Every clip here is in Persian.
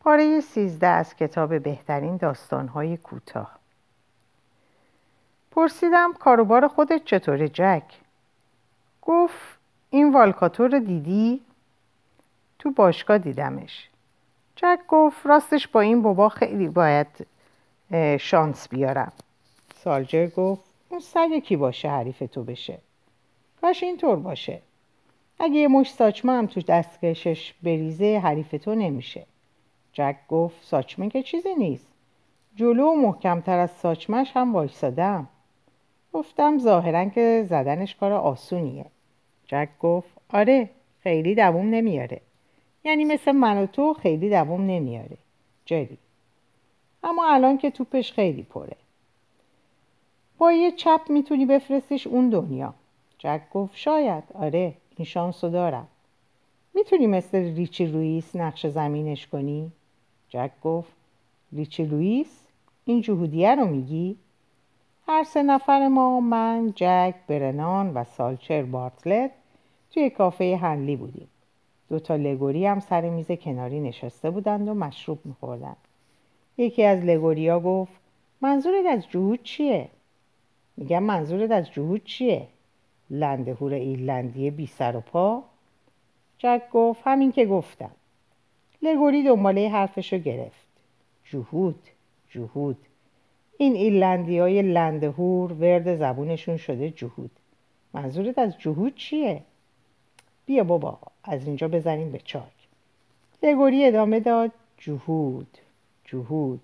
پاره سیزده از کتاب بهترین داستانهای کوتاه. پرسیدم کاروبار خودت چطوره جک؟ گفت این والکاتو رو دیدی؟ تو باشگاه دیدمش. جک گفت راستش با این بابا خیلی باید شانس بیارم. سالجر گفت اون سگ کی باشه حریف تو بشه؟ کاش اینطور باشه. اگه یه مش ساچمه هم تو دستکشش بریزه حریف تو نمیشه. جک گفت ساچمه که چیزی نیست. جلو و محکمتر از ساچمش هم وایسادم گفتم ظاهرا که زدنش کار آسونیه. جک گفت آره خیلی دووم نمیاره. یعنی مثل من و تو خیلی دووم نمیاره. جری. اما الان که توپش خیلی پره. با یه چپ می‌تونی بفرستیش اون دنیا. جک گفت شاید. آره این شانسو دارم. می‌تونی مثل ریچی رویس نقش زمینش کنی؟ جک گفت ریچی لوئیس این جهودیه رو میگی؟ هر سه نفر ما من، جک، برنان و سالچر بارتلت توی کافه هنلی بودیم دوتا لگوری هم سر میز کناری نشسته بودند و مشروب میخوردن یکی از لگوریا گفت منظورت از جهود چیه؟ میگم منظورت از جهود چیه؟ لندهور ایرلندی بی سر و پا؟ جک گفت همین که گفتم لگوری دنباله حرفشو گرفت. جهود جهود. این ایرلندی های لندهور ورد زبونشون شده جهود. منظورت از جهود چیه؟ بیا بابا از اینجا بزنیم به چاک. لگوری ادامه داد جهود جهود.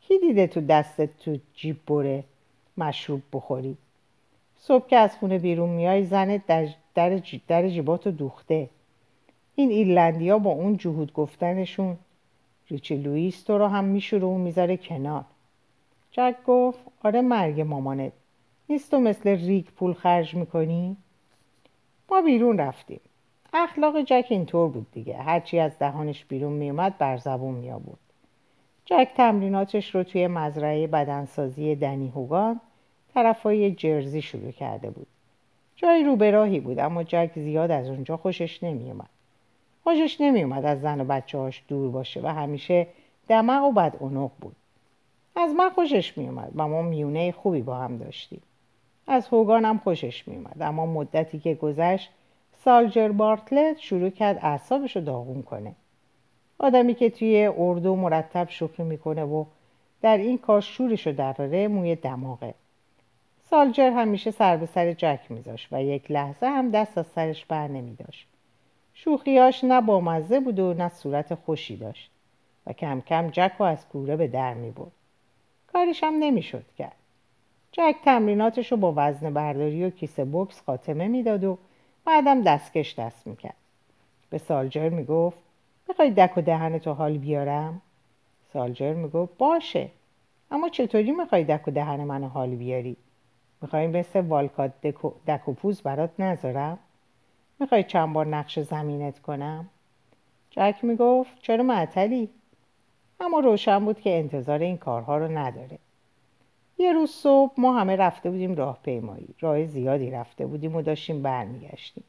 کی دیده تو دستت تو جیب بره مشروب بخوری؟ صبح که از خونه بیرون میای زنت در, در, در جیباتو دوخته. این ایرلندیا با اون جهود گفتنشون ریچی لوئیس تو رو هم میشوره و می‌ذاره کنار. جک گفت آره مرگ مامانت. نیست تو مثل ریک پول خرج می‌کنی؟ ما بیرون رفتیم. اخلاق جک اینطور بود دیگه. هرچی از دهانش بیرون میومد بر زبون آورد جک تمریناتش رو توی مزرعه بدنسازی دنی هوگان طرفای جرزی شروع کرده بود. جای روبراهی بود اما جک زیاد از اونجا خوشش نمیومد خوشش نمیومد از زن و بچه هاش دور باشه و همیشه دمق و بد بود. از من خوشش میومد و ما میونه خوبی با هم داشتیم. از هوگان هم خوشش میومد اما مدتی که گذشت سالجر بارتلت شروع کرد اعصابش رو داغون کنه. آدمی که توی اردو مرتب شوخی می‌کنه و در این کار شورش رو دراره موی دماغه. سالجر همیشه سر به سر جک میذاشت و یک لحظه هم دست از سرش بر نمیداشت. شوخیاش نه بامزه بود و نه صورت خوشی داشت و کم کم جک رو از کوره به در می بود. کارش هم نمی‌شد کرد. جک تمریناتش رو با وزن برداری و کیسه بکس خاتمه می‌داد و بعدم دستکش دست می‌کرد. به سالجر می‌گفت می‌خوای دک و دهن حال بیارم؟ سالجر می‌گفت باشه اما چطوری می‌خوای دک و دهن منو حال بیاری؟ می‌خوای مثل والکات دک و پوز برات نذارم؟ می‌خوای چند بار نقش زمینت کنم؟ جک می‌گفت چرا معطلی؟ اما روشن بود که انتظار این کارها رو نداره. یه روز صبح ما همه رفته بودیم راه پیمایی راه زیادی رفته بودیم و داشتیم برمیگشتیم.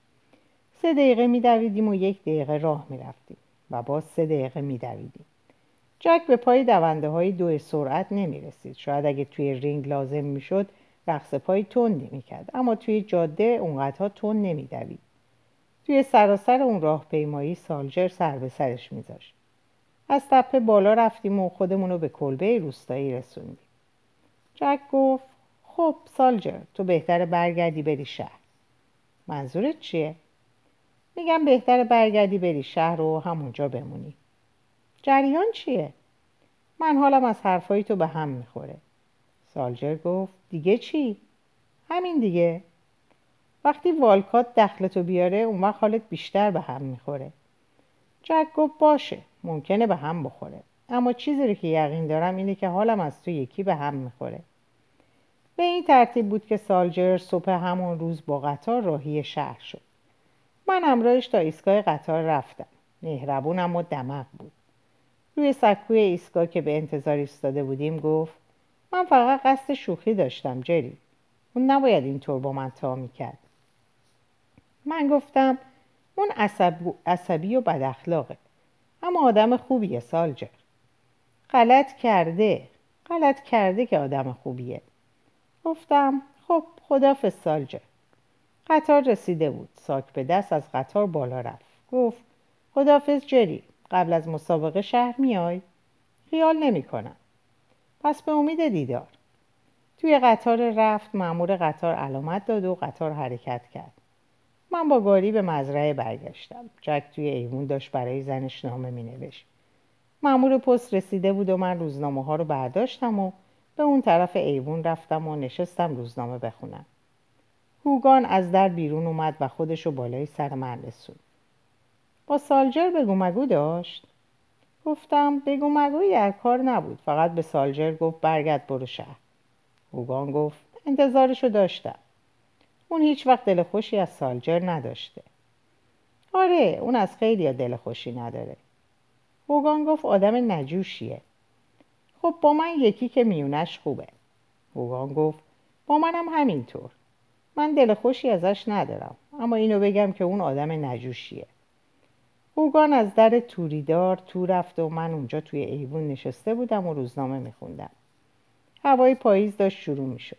سه دقیقه میدویدیم و یک دقیقه راه می‌رفتیم و باز سه دقیقه میدویدیم. جک به پای دونده های دو سرعت نمی‌رسید. شاید اگه توی رینگ لازم می‌شد رقص پای تندی می‌کرد. اما توی جاده اونقدرها تند نمیدوید. توی سراسر اون راه پیمایی سالجر سر به سرش میذاشت از تپه بالا رفتیم و خودمون رو به کلبه روستایی رسوندیم جک گفت خب سالجر تو بهتر برگردی بری شهر منظورت چیه؟ میگم بهتر برگردی بری شهر و همونجا بمونی جریان چیه؟ من حالم از حرفایی تو به هم می‌خوره سالجر گفت دیگه چی؟ همین دیگه وقتی والکات دخلتو بیاره اون وقت حالت بیشتر به هم می‌خوره. جک گفت باشه ممکنه به هم بخوره. اما چیزی رو که یقین دارم اینه که حالم از تو یکی به هم می‌خوره. به این ترتیب بود که سالجر صبح همون روز با قطار راهی شهر شد. من همراهش تا ایستگاه قطار رفتم. مهربونم و دمق بود. روی سکوی ایستگاه که به انتظار ایستاده بودیم گفت من فقط قصد شوخی داشتم جری. اون نباید اینطور با من تا می‌کرد. من گفتم اون عصب... عصبی و بد اخلاقه. اما آدم خوبیه سالجر غلط کرده. غلط کرده که آدم خوبیه. گفتم خب خدا سالجر قطار رسیده بود. ساک به دست از قطار بالا رفت. گفت خدافز جری قبل از مسابقه شهر میای؟ خیال نمی کنم. پس به امید دیدار. توی قطار رفت مأمور قطار علامت داد و قطار حرکت کرد. من با گاری به مزرعه برگشتم. جک توی ایوون داشت برای زنش نامه می نوشت مأمور پست رسیده بود و من روزنامه ها رو برداشتم و به اون طرف ایوون رفتم و نشستم روزنامه بخونم. هوگان از در بیرون اومد و خودشو بالای سر من رسون با سالجر بگو مگو داشت؟ گفتم بگو مگوی در کار نبود. فقط به سالجر گفت برگرد برو شهر. هوگان گفت انتظارشو داشتم. اون هیچ وقت دل خوشی از سالجر نداشته. آره اون از خیلی دل خوشی نداره. هوگان گفت آدم نجوشیه. خب با من یکی که میونش خوبه. هوگان گفت با منم همینطور. من دل خوشی ازش ندارم اما اینو بگم که اون آدم نجوشیه. هوگان از در توریدار تو رفت و من اونجا توی ایوون نشسته بودم و روزنامه میخوندم. هوای پاییز داشت شروع می‌شد.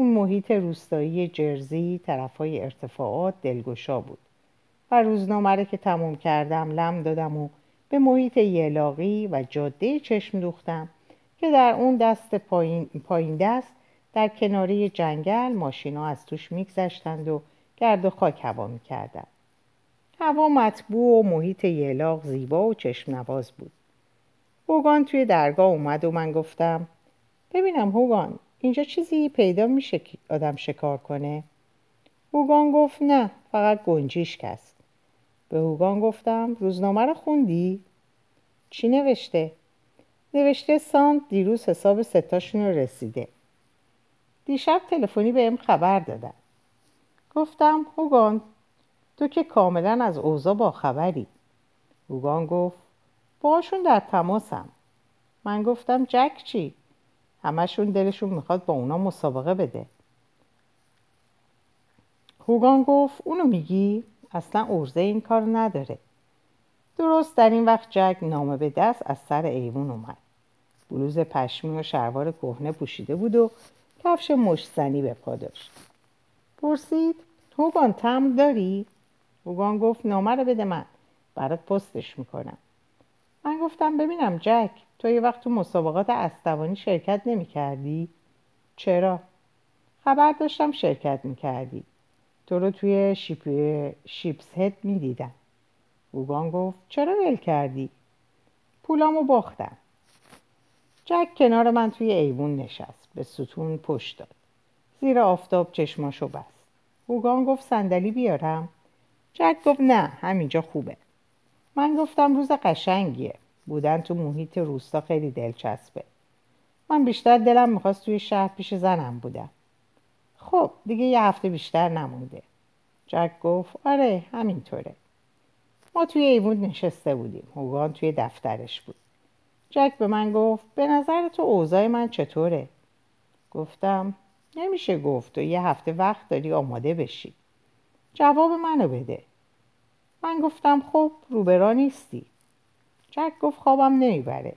اون محیط روستایی جرزی طرفای ارتفاعات دلگشا بود. و روزنامه رو که تموم کردم لم دادم و به محیط یلاقی و جاده چشم دوختم که در اون دست پایین, پایین دست در کناری جنگل ماشینا از توش میگذشتند و گرد و خاک هوا می‌کردند هوا مطبوع و محیط یلاق زیبا و چشم نواز بود. هوگان توی درگاه اومد و من گفتم ببینم هوگان اینجا چیزی پیدا میشه که آدم شکار کنه هوگان گفت نه فقط گنجیش است به هوگان گفتم روزنامه رو خوندی؟ چی نوشته؟ نوشته سانت دیروز حساب ستاشون رو رسیده دیشب تلفنی بهم خبر دادن گفتم هوگان تو که کاملا از اوضاع با خبری هوگان گفت باشون در تماسم من گفتم جک چی؟ همشون دلشون می‌خواد با اونا مسابقه بده. هوگان گفت اونو میگی؟ اصلا ارزه این کار نداره. درست در این وقت جک نامه به دست از سر ایوون اومد. بلوز پشمی و شلوار کهنه پوشیده بود و کفش مشتزنی به پا داشت. پرسید هوگان تم داری؟ هوگان گفت نامه رو بده من برات پستش می‌کنم. من گفتم ببینم جک تو یه وقت تو مسابقات استوانی شرکت نمی کردی؟ چرا؟ خبر داشتم شرکت می کردی. تو رو توی شیپ... شیپس هد می دیدم. اوگان گفت چرا ول کردی؟ پولامو باختم. جک کنار من توی ایوون نشست. به ستون پشت داد. زیر آفتاب چشماشو بست. اوگان گفت صندلی بیارم؟ جک گفت نه همینجا خوبه. من گفتم روز قشنگیه. بودن تو محیط روستا خیلی دلچسبه. من بیشتر دلم می‌خواست توی شهر پیش زنم بودم. خب دیگه یه هفته بیشتر نمونده. جک گفت آره همینطوره. ما توی ایوون نشسته بودیم. هوگان توی دفترش بود. جک به من گفت به نظر تو اوضاع من چطوره؟ گفتم نمیشه گفت و یه هفته وقت داری آماده بشی. جواب منو بده. من گفتم خب روبرا نیستی. جک گفت خوابم نمی‌بره.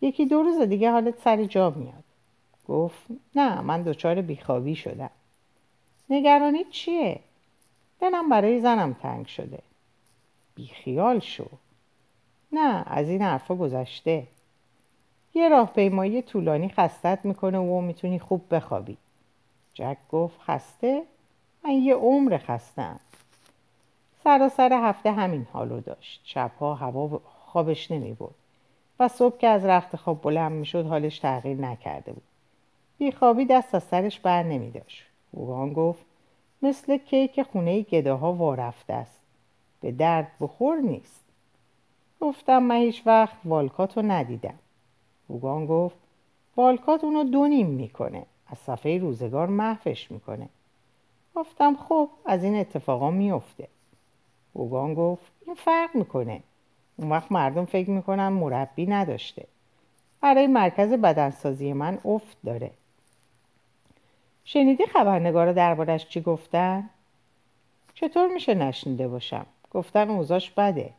یکی دو روز دیگه حالت سر جا میاد. گفت نه من دچار بیخوابی شدم. نگرانی چیه؟ دلم برای زنم تنگ شده. بیخیال شو. نه از این حرفا گذشته. یه راهپیمایی طولانی خستت می‌کنه و می‌تونی خوب بخوابی. جک گفت خسته؟ من یه عمر خستم. سراسر هفته همین حالو داشت. شبها هوا خوابش نمی بود و صبح که از رخت خواب بلند می شد حالش تغییر نکرده بود. بیخوابی دست از سرش بر نمی داشت اوگان گفت مثل کیک خونه گداها وارفته است. به درد بخور نیست. گفتم من هیچ وقت والکات رو ندیدم. اوگان گفت والکات اونو دو نیم می‌کنه. از صفحه روزگار محفش می‌کنه. گفتم خب از این اتفاقا میفته اوگان گفت این فرق می‌کنه. اون وقت مردم فکر می‌کنن مربی نداشته. برای مرکز بدنسازی من افت داره. شنیدی خبرنگارا دربارش چی گفتن؟ چطور میشه نشنیده باشم؟ گفتن اوزاش بده.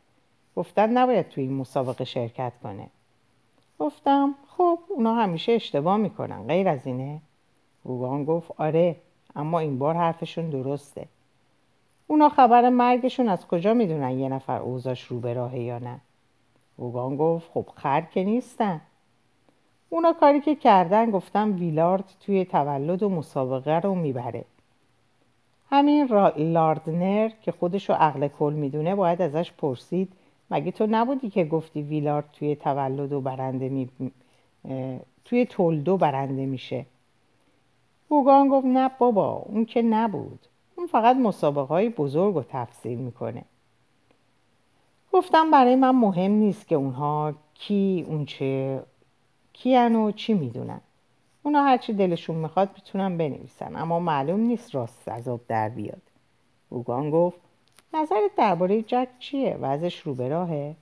گفتن نباید توی این مسابقه شرکت کنه. گفتم خب اونا همیشه اشتباه می‌کنن غیر از اینه. هوگان گفت آره اما این بار حرفشون درسته. اونا خبر مرگشون از کجا می‌دونن یه نفر اوزاش رو به راهه یا نه؟ هوگان گفت خب خر که نیستن. اونا کاری که کردن گفتم ویلارد توی تولد و مسابقه رو می‌بره. همین لاردنر که خودشو عقل کل می‌دونه باید ازش پرسید مگه تو نبودی که گفتی ویلارد توی تولد و برنده می... توی تولدو برنده میشه؟ هوگان گفت نه بابا اون که نبود. اون فقط مسابقه های بزرگ رو تفسیر می‌کنه. گفتم برای من مهم نیست که اونها کی اون چه کیان و چی می‌دونن. اونا هرچی دلشون می‌خواد می‌تونن بنویسن اما معلوم نیست راست از آب در بیاد. اوگان گفت نظرت درباره جک چیه؟ وضعش رو به؟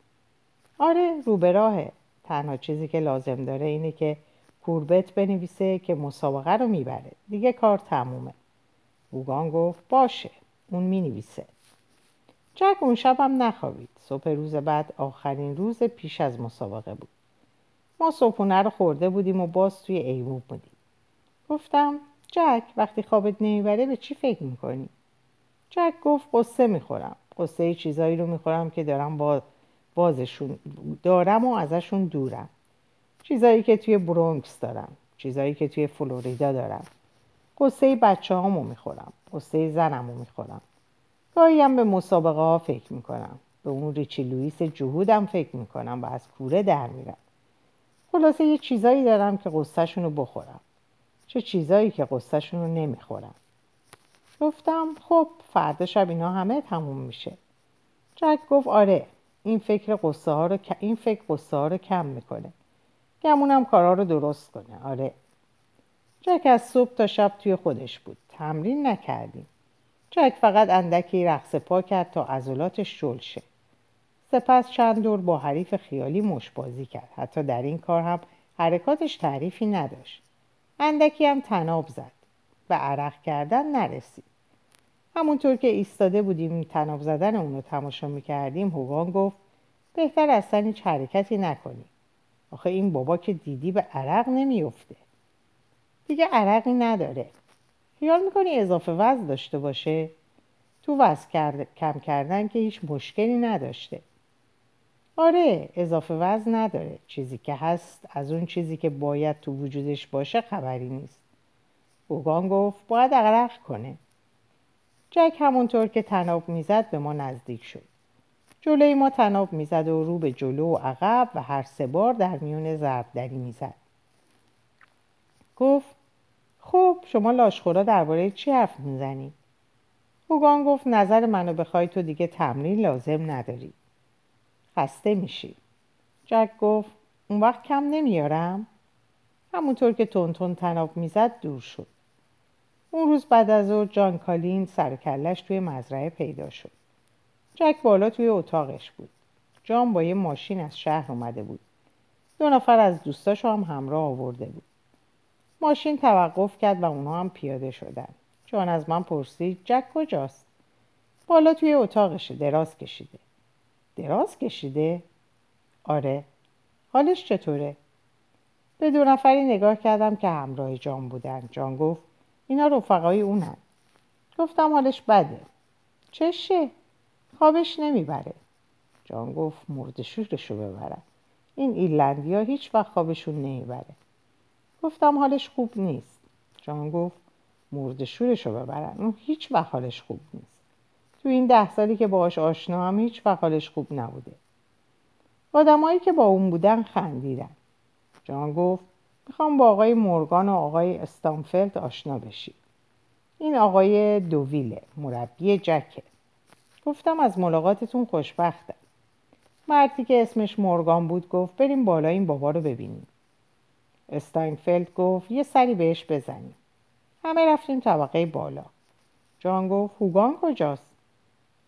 آره رو به تنها چیزی که لازم داره اینه که کوربت بنویسه که مسابقه رو می‌بره. دیگه کار تمومه. اوگان گفت باشه اون می‌نویسه. جک اون شب هم نخوابید. صبح روز بعد آخرین روز پیش از مسابقه بود. ما صبحونه رو خورده بودیم و باز توی ایوون بودیم. گفتم جک وقتی خوابت نمی‌بره به چی فکر می‌کنی؟ جک گفت قصه می‌خورم. قصه چیزایی رو می‌خورم که دارم با بازشون دارم و ازشون دورم. چیزایی که توی برونکس دارم. چیزایی که توی فلوریدا دارم. قصه بچه هامو می‌خورم قصه زنمو می‌خورم. گاهی هم به مسابقه ها فکر می‌کنم به اون ریچی لوئیس جهودم فکر می‌کنم و از کوره در میرم. خلاصه یه چیزایی دارم که قصهشون رو بخورم. چه چیزایی که قصهشون رو نمی‌خورم. گفتم خب فردا شب اینا همه تموم میشه. جک گفت آره این فکر قصه ها رو این فکر قصه ها رو کم می‌کنه. گمونم کارا رو درست کنه. آره جک از صبح تا شب توی خودش بود. تمرین نکردیم. جک فقط اندکی رقص پا کرد تا عضلاتش شل شه. سپس چند دور با حریف خیالی مشبازی کرد. حتی در این کار هم حرکاتش تعریفی نداشت. اندکی هم تناب زد. و عرق کردن نرسید. همونطور که ایستاده بودیم تناب زدن اونو تماشا می‌کردیم هوگان گفت بهتر اصلا هیچ حرکتی نکنی. آخه این بابا که دیدی به عرق نمیفته دیگه عرقی نداره. خیال می‌کنی اضافه وزن داشته باشه؟ تو وزن کم کردن که هیچ مشکلی نداشته. آره اضافه وزن نداره. چیزی که هست از اون چیزی که باید تو وجودش باشه خبری نیست. اوگان گفت باید عرق کنه. جک همونطور که تناب می‌زد به ما نزدیک شد. جلوی ما تناب می‌زد و رو به جلو و عقب و هر سه بار در میون ضربدری می‌زد. گفت خب شما لاشخورا درباره چی حرف می‌زنی؟ هوگان گفت نظر منو بخوای تو دیگه تمرین لازم نداری. خسته میشی. جک گفت اون وقت کم نمیارم؟ همونطور که تون تون تناب می‌زد دور شد. اون روز بعد از او جان کالین سر کلش توی مزرعه پیدا شد. جک بالا توی اتاقش بود. جان با یه ماشین از شهر اومده بود. دو نفر از دوستاشو هم همراه آورده بود. ماشین توقف کرد و اونها هم پیاده شدن. جان از من پرسید جک کجاست؟ بالا توی اتاقشه دراز کشیده. دراز کشیده؟ آره. حالش چطوره؟ به دو نفری نگاه کردم که همراه جان بودن. جان گفت اینا رفقای اونن. گفتم حالش بده. چشه؟ خوابش نمی‌بره. جان گفت مرد شورشو ببرن این ایرلندی ها هیچ وقت خوابشون نمی‌بره. گفتم حالش خوب نیست. جان گفت مرد شورشو ببرن. اون هیچ وقت حالش خوب نیست. تو این ده سالی که باهاش آشنا هم هیچ وقت حالش خوب نبوده. آدمایی که با اون بودن خندیدن. جان گفت می‌خوام با آقای مورگان و آقای استانفلد آشنا بشی. این آقای دوویله مربی جکه. گفتم از ملاقاتتون خوشبختم. مردی که اسمش مورگان بود گفت بریم بالا این بابا رو ببینیم. استاینفلد گفت یه سری بهش بزنیم. همه رفتیم طبقه بالا. جان گفت هوگان کجاست؟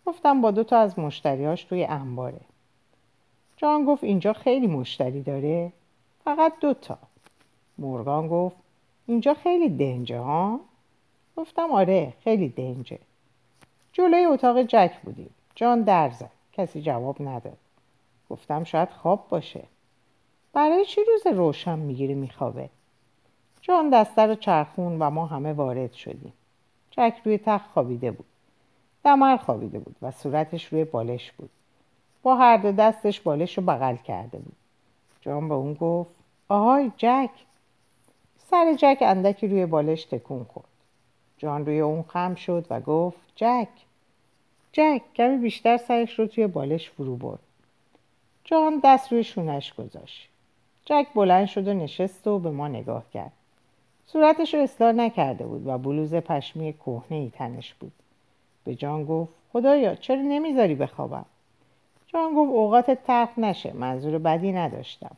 گفتم با دو تا از مشتریاش توی انباره. جان گفت اینجا خیلی مشتری داره؟ فقط دو تا. مورگان گفت اینجا خیلی دنجه ها؟ گفتم آره خیلی دنجه. جلوی اتاق جک بودیم. جان در زد. کسی جواب نداد. گفتم شاید خواب باشه. برای چی روز روشن می‌گیری میخوابه؟ جان دسته رو چرخون و ما همه وارد شدیم. جک روی تخت خوابیده بود. دمر خوابیده بود و صورتش روی بالش بود. با هر دو دستش بالش رو بغل کرده بود. جان به اون گفت آهای جک. سر جک اندکی روی بالش تکون خورد. جان روی اون خم شد و گفت جک. جک کمی بیشتر سرش رو توی بالش فرو برد. جان دست روی شونش گذاشت. جک بلند شد و نشست و به ما نگاه کرد. صورتش رو اصلاح نکرده بود و بلوز پشمی کهنه ای تنش بود. به جان گفت خدایا چرا نمی‌ذاری بخوابم؟ جان گفت اوقات ترخ نشه منظور بدی نداشتم.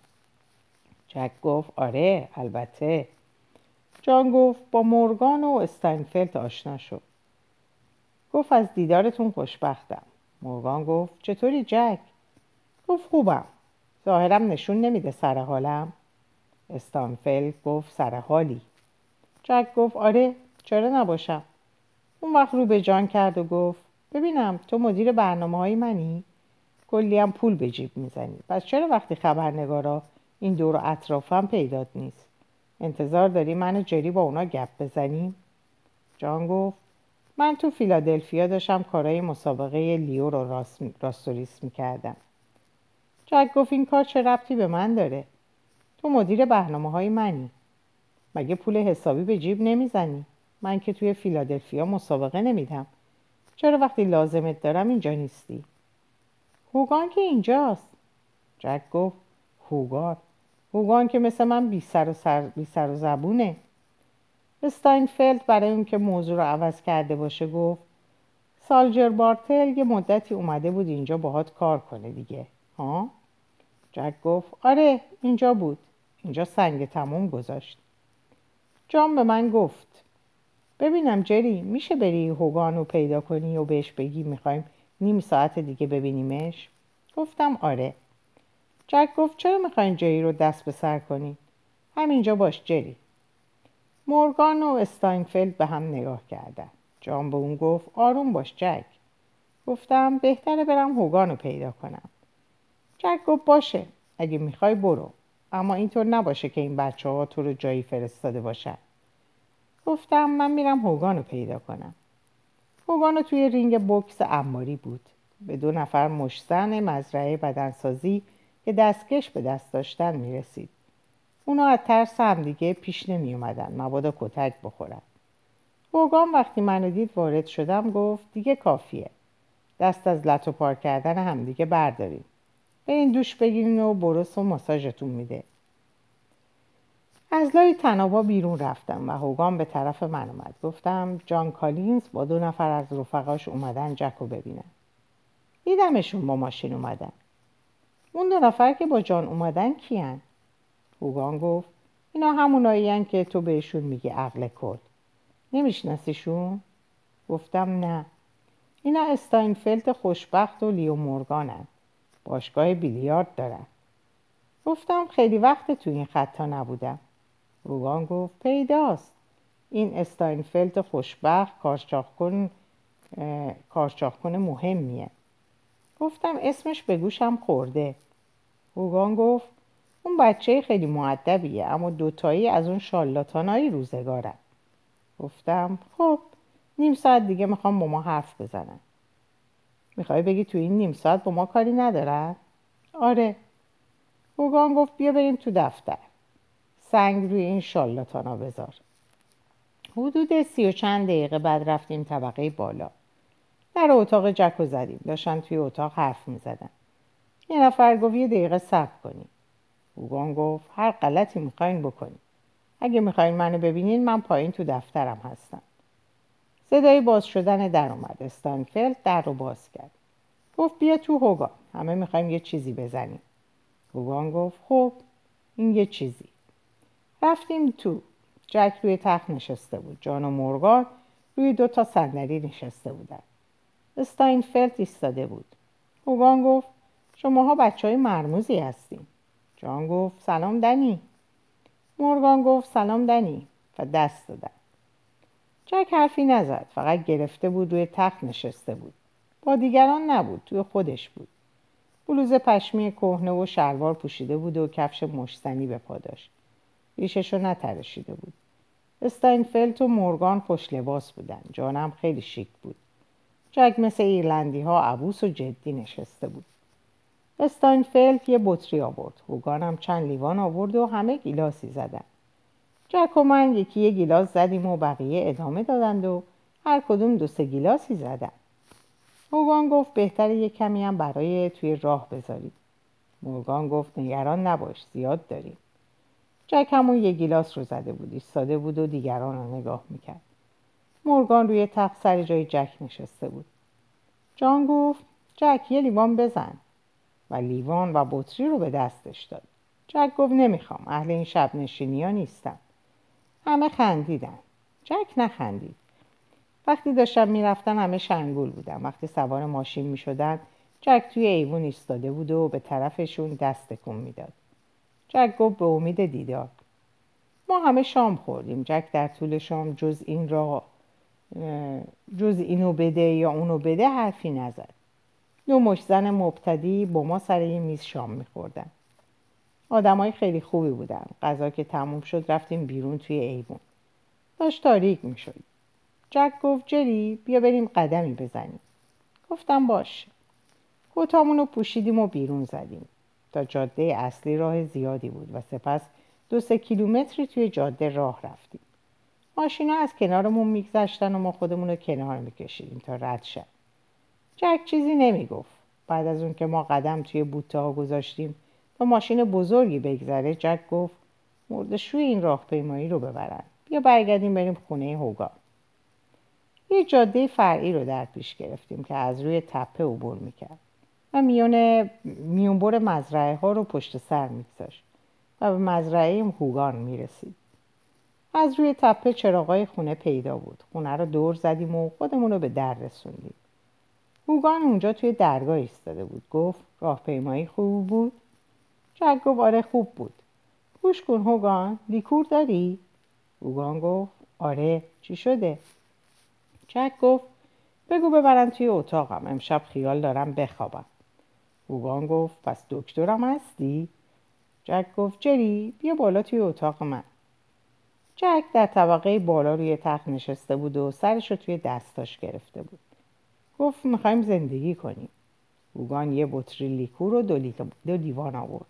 جک گفت آره البته. جان گفت با مورگان و استاینفلد آشنا شد گفت از دیدارتون خوشبختم. مورگان گفت چطوری جک؟ گفت خوبم. ظاهرم نشون نمیده سر حالم. استانفلد گفت سر حالی. جک گفت آره چرا نباشم؟ اون وقت رو به جان کرد و گفت ببینم تو مدیر برنامه های منی؟ کلی هم پول به جیب می‌زنی. پس چرا وقتی خبرنگارا این دور اطرافم پیدات نیست؟ انتظار داری من و جری با اونا گپ بزنیم؟ جان گفت من تو فیلادلفیا داشتم کارای مسابقه لیو رو راست می‌کردم. جک گفت این کار چه ربطی به من داره؟ تو مدیر برنامه های منی. مگه پول حسابی به جیب نمی‌زنی؟ من که توی فیلادلفیا مسابقه نمیدم. چرا وقتی لازمت دارم اینجا نیستی؟ هوگان که اینجاست. جک گفت هوگان. هوگان که مثل من بی سر و, سر بی سر و زبونه. استاینفلد برای اون که موضوع رو عوض کرده باشه گفت سالجر بارتل یه مدتی اومده بود اینجا باهات کار کنه دیگه. ها؟ جک گفت آره اینجا بود. اینجا سنگ تموم گذاشت. جان به من گفت ببینم جری میشه بری هوگان رو پیدا کنی و بهش بگی می‌خوایم نیم ساعت دیگه ببینیمش؟ گفتم آره. جک گفت چرا می‌خواین جری رو دست به سر کنی؟ همینجا باش جری. مورگان و استاینفلد به هم نگاه کردن. جان به اون گفت آروم باش جک. گفتم بهتره برم هوگان رو پیدا کنم. جک گفت باشه. اگه می‌خوای برو. اما اینطور نباشه که این بچه ها تو رو جایی فرستاده باشن. گفتم من میرم هوگان رو پیدا کنم. هوگان توی رینگ بوکس اماری بود. به دو نفر مشتن مزرعه بدنسازی که دستکش به دست داشتن می‌رسید. اونا از ترس هم دیگه پیش نمی اومدن مبادا کتک بخورن. هوگان وقتی منو دید وارد شدم گفت دیگه کافیه. دست از لطو پار کردن همدیگه برداریم. این دوش بگیرین و برس و ماساژتون میده. از لای تنابا بیرون رفتم و هوگان به طرف من اومد. گفتم جان کالینز با دو نفر از رفقاش اومدن جک رو ببینن. دیدمشون با ماشین اومدن. اون دو نفر که با جان اومدن کیان؟ هوگان گفت اینا همونایی که تو بهشون میگی عقل کل. نمیشناسیشون؟ گفتم نه. اینا استاینفلد خوشبخت و لیو مورگانن. باشگاه بیلیارد دارن. گفتم خیلی وقت تو این خطا نبودم. هوگان گفت پیداست. این استاینفلد خوشبخت کارچاق‌کن کارچاق‌کن مهمیه. گفتم اسمش به گوشم خورده. روگان گفت اون بچه خیلی معدبیه اما دوتایی از اون شالاتانایی روزگارن. گفتم خب نیم ساعت دیگه می‌خوام با ما حرف بزنم می‌خوای بگی تو این نیم ساعت با ما کاری ندارن؟ آره. هوگان گفت بیا بریم تو دفتر. سنگ روی این شالاتانا بذار. حدود سی و چند دقیقه بعد رفتیم طبقه بالا. در اتاق جک و زدیم. داشتن توی اتاق حرف می‌زدن. یه نفر گفت یه دقیقه صبر کنیم. هوگان گفت هر غلطی می‌خواین بکنیم. اگه می‌خواین منو ببینین من پایین تو دفترم هستم. صدای باز شدن در اومد. استانفلد در رو باز کرد. گفت بیا تو هوگان. همه می‌خوایم یه چیزی بزنیم. هوگان گفت خب این یه چیزی. رفتیم تو. جک روی تخت نشسته بود. جان و مورگان روی دو تا صندلی نشسته بودن. استاینفلد ایستاده بود. هوگان گفت شماها بچه های مرموزی هستیم. جان گفت سلام دنی. مورگان گفت سلام دنی و دست دادن. جک حرفی نزد. فقط گرفته بود روی تخت نشسته بود. با دیگران نبود توی خودش بود. بلوز پشمی کهنه و شلوار پوشیده بود و کفش مشتنی به پا داشت. ریشش رو نترشیده بود. استاینفلد و مورگان خوش لباس بودن. جانم خیلی شیک بود. جک مثل ایرلندی ها عبوس و جدی نشسته بود. استاینفلد یه بطری آورد. هوگانم چند لیوان آورد و همه گیلاسی زدن. جک و من یکی یه گیلاس زدیم و بقیه ادامه دادند و هر کدوم دو سه گیلاسی زدن. هوگان گفت بهتر یه کمی هم برای توی راه بذارید مورگان گفت نگران نباش زیاد داریم. جک همون یه گیلاس رو زده بود ایستاده بود و دیگران رو نگاه می‌کرد. مورگان روی تخت سر جای جک نشسته بود. جان گفت جک یه لیوان بزن. و لیوان و بطری رو به دستش داد. جک گفت نمی‌خوام اهل این شب نشینی نیستم همه خندیدن. جک نخندید. وقتی داشتم می‌رفتن همه شنگول بودن. وقتی سوار ماشین می‌شدن جک توی ایوون ایستاده بود و به طرفشون دست تکون می‌داد. جک گفت به امید دیدار. ما همه شام خوردیم. جک در طول شام جز این را جز اینو بده یا اونو بده حرفی نزد. دو مش زن مبتدی با ما سر یه میز شام میخوردن. آدمای خیلی خوبی بودن. غذا که تموم شد رفتیم بیرون توی ایوون. داشت تاریک می‌شد. جک گفت جری بیا بریم قدمی بزنیم. گفتم باش. کتامون رو پوشیدیم و بیرون زدیم. تا جاده اصلی راه زیادی بود و سپس دو سه کیلومتری توی جاده راه رفتیم. ماشینا از کنارمون میگذشتن و ما خودمون رو کنار میکشیدیم تا رد شد. جک چیزی نمی‌گفت. بعد از اون که ما قدم توی بوته ها گذاشتیم تا ماشین بزرگی بگذره جک گفت مردشوی این راهپیمایی رو ببرن. بیا برگردیم بریم خونه هوگا. یه جاده فرعی رو در پیش گرفتیم که از روی تپه عبور می‌کرد و میون میونبر مزرعه ها رو پشت سر میگذاشت و به مزرعه هوگان می‌رسید. از روی تپه چراغای خونه پیدا بود. خونه رو دور زدیم و خودمون رو به در رسوندیم. هوگان اونجا توی درگاه ایستاده بود. گفت راهپیمایی خوب بود؟ جک گفت آره خوب بود. گوش کن هوگان لیکور داری؟ هوگان گفت آره چی شده؟ جک گفت بگو ببرن توی اتاقم امشب خیال دارم بخوابم. هوگان گفت پس دکترم هستی؟ جک گفت جری بیا بالا توی اتاق من. جک در طبقه بالا روی تخت نشسته بود و سرش رو توی دستاش گرفته بود. گفت می‌خوایم زندگی کنیم. هوگان یه بطری لیکور و دو, دو لیوان آورد.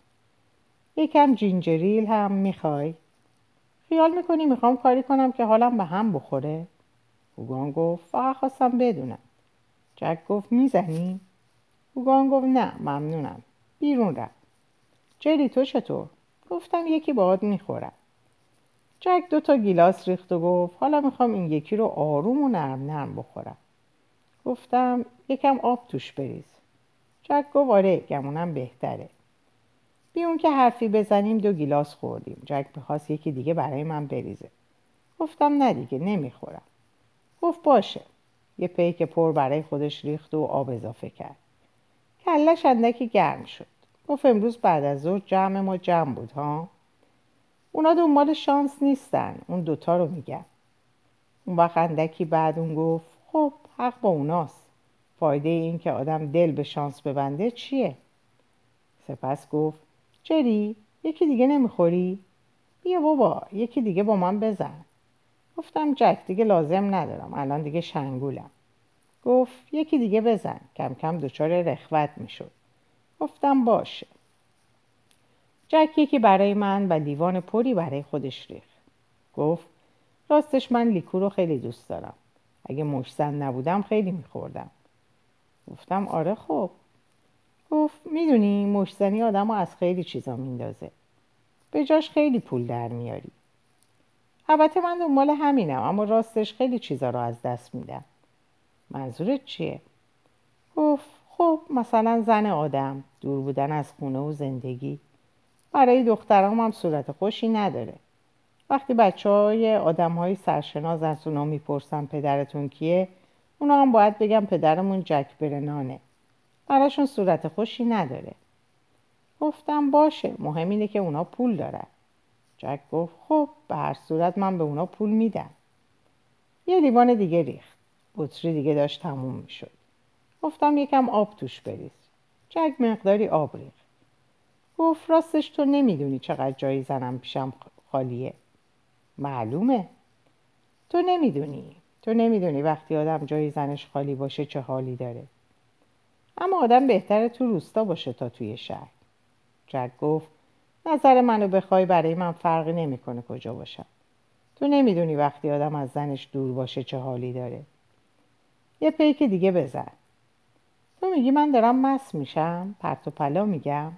یکم جینجریل هم می‌خوای. خیال می‌کنی می‌خوام کاری کنم که حالم به هم بخوره؟ هوگان گفت فقط خواستم بدونم. جک گفت می‌زنی؟ هوگان گفت نه ممنونم. بیرون رفت. جری تو چطور؟ گفتم یکی باهات می‌خورم جک دو تا گیلاس ریخت و گفت حالا می‌خوام این یکی رو آروم و نرم نرم بخورم. گفتم یکم آب توش بریز. جک گفت آره گمونم بهتره. بی اون که حرفی بزنیم دو گیلاس خوردیم. جک می‌خواست یکی دیگه برای من بریزه. گفتم نه دیگه نمی‌خورم. گفت باشه. یه پیک پر برای خودش ریخت و آب اضافه کرد. کلش اندکی گرم شد. گفت امروز بعد از ظهر جمع ما جمع بود ها؟ اونا دنبال شانس نیستن. اون دوتا رو میگم. اون وقت اندکی بعد اون گفت خب حق با اوناست. فایده این که آدم دل به شانس ببنده چیه؟ سپس گفت جری یکی دیگه نمی‌خوری؟ بیا بابا یکی دیگه با من بزن. گفتم جک دیگه لازم ندارم. الان دیگه شنگولم. گفت یکی دیگه بزن. کم کم دچار رخوت می‌شد. گفتم باشه. جک یکی برای من و لیوان پری برای خودش ریخت. گفت راستش من لیکو رو خیلی دوست دارم. اگه مشزن نبودم خیلی میخوردم. گفتم آره خب. گفت می‌دونی مشزنی آدم از خیلی چیزا میندازه. به جاش خیلی پول در میاری. البته من دنبال همینم اما راستش خیلی چیزا رو از دست میدم. منظورت چیه؟ گفت خب مثلا زن آدم دور بودن از خونه و زندگی. برای دخترام هم صورت خوشی نداره. وقتی بچه های آدم های سرشناز از اونا می‌پرسن پدرتون کیه اونا هم باید بگم پدرمون جک برنانه. براشون صورت خوشی نداره. گفتم باشه مهم اینه که اونا پول دارن. جک گفت خب به هر صورت من به اونا پول میدم. یه لیوان دیگه ریخت. بطری دیگه داشت تموم می‌شد. گفتم یکم آب توش بریز. جک مقداری آب ریخت. گفت راستش تو نمی‌دونی چقدر جایی زنم پیشم خالیه. معلومه. تو نمی‌دونی. تو نمی‌دونی وقتی آدم جایی زنش خالی باشه چه حالی داره. اما آدم بهتره تو روستا باشه تا توی شهر. جک گفت نظر منو بخوای برای من فرقی نمی‌کنه کجا باشم. تو نمی‌دونی وقتی آدم از زنش دور باشه چه حالی داره. یه پیک دیگه بزن. تو میگی من دارم مس میشم؟ پرت و پلا میگم.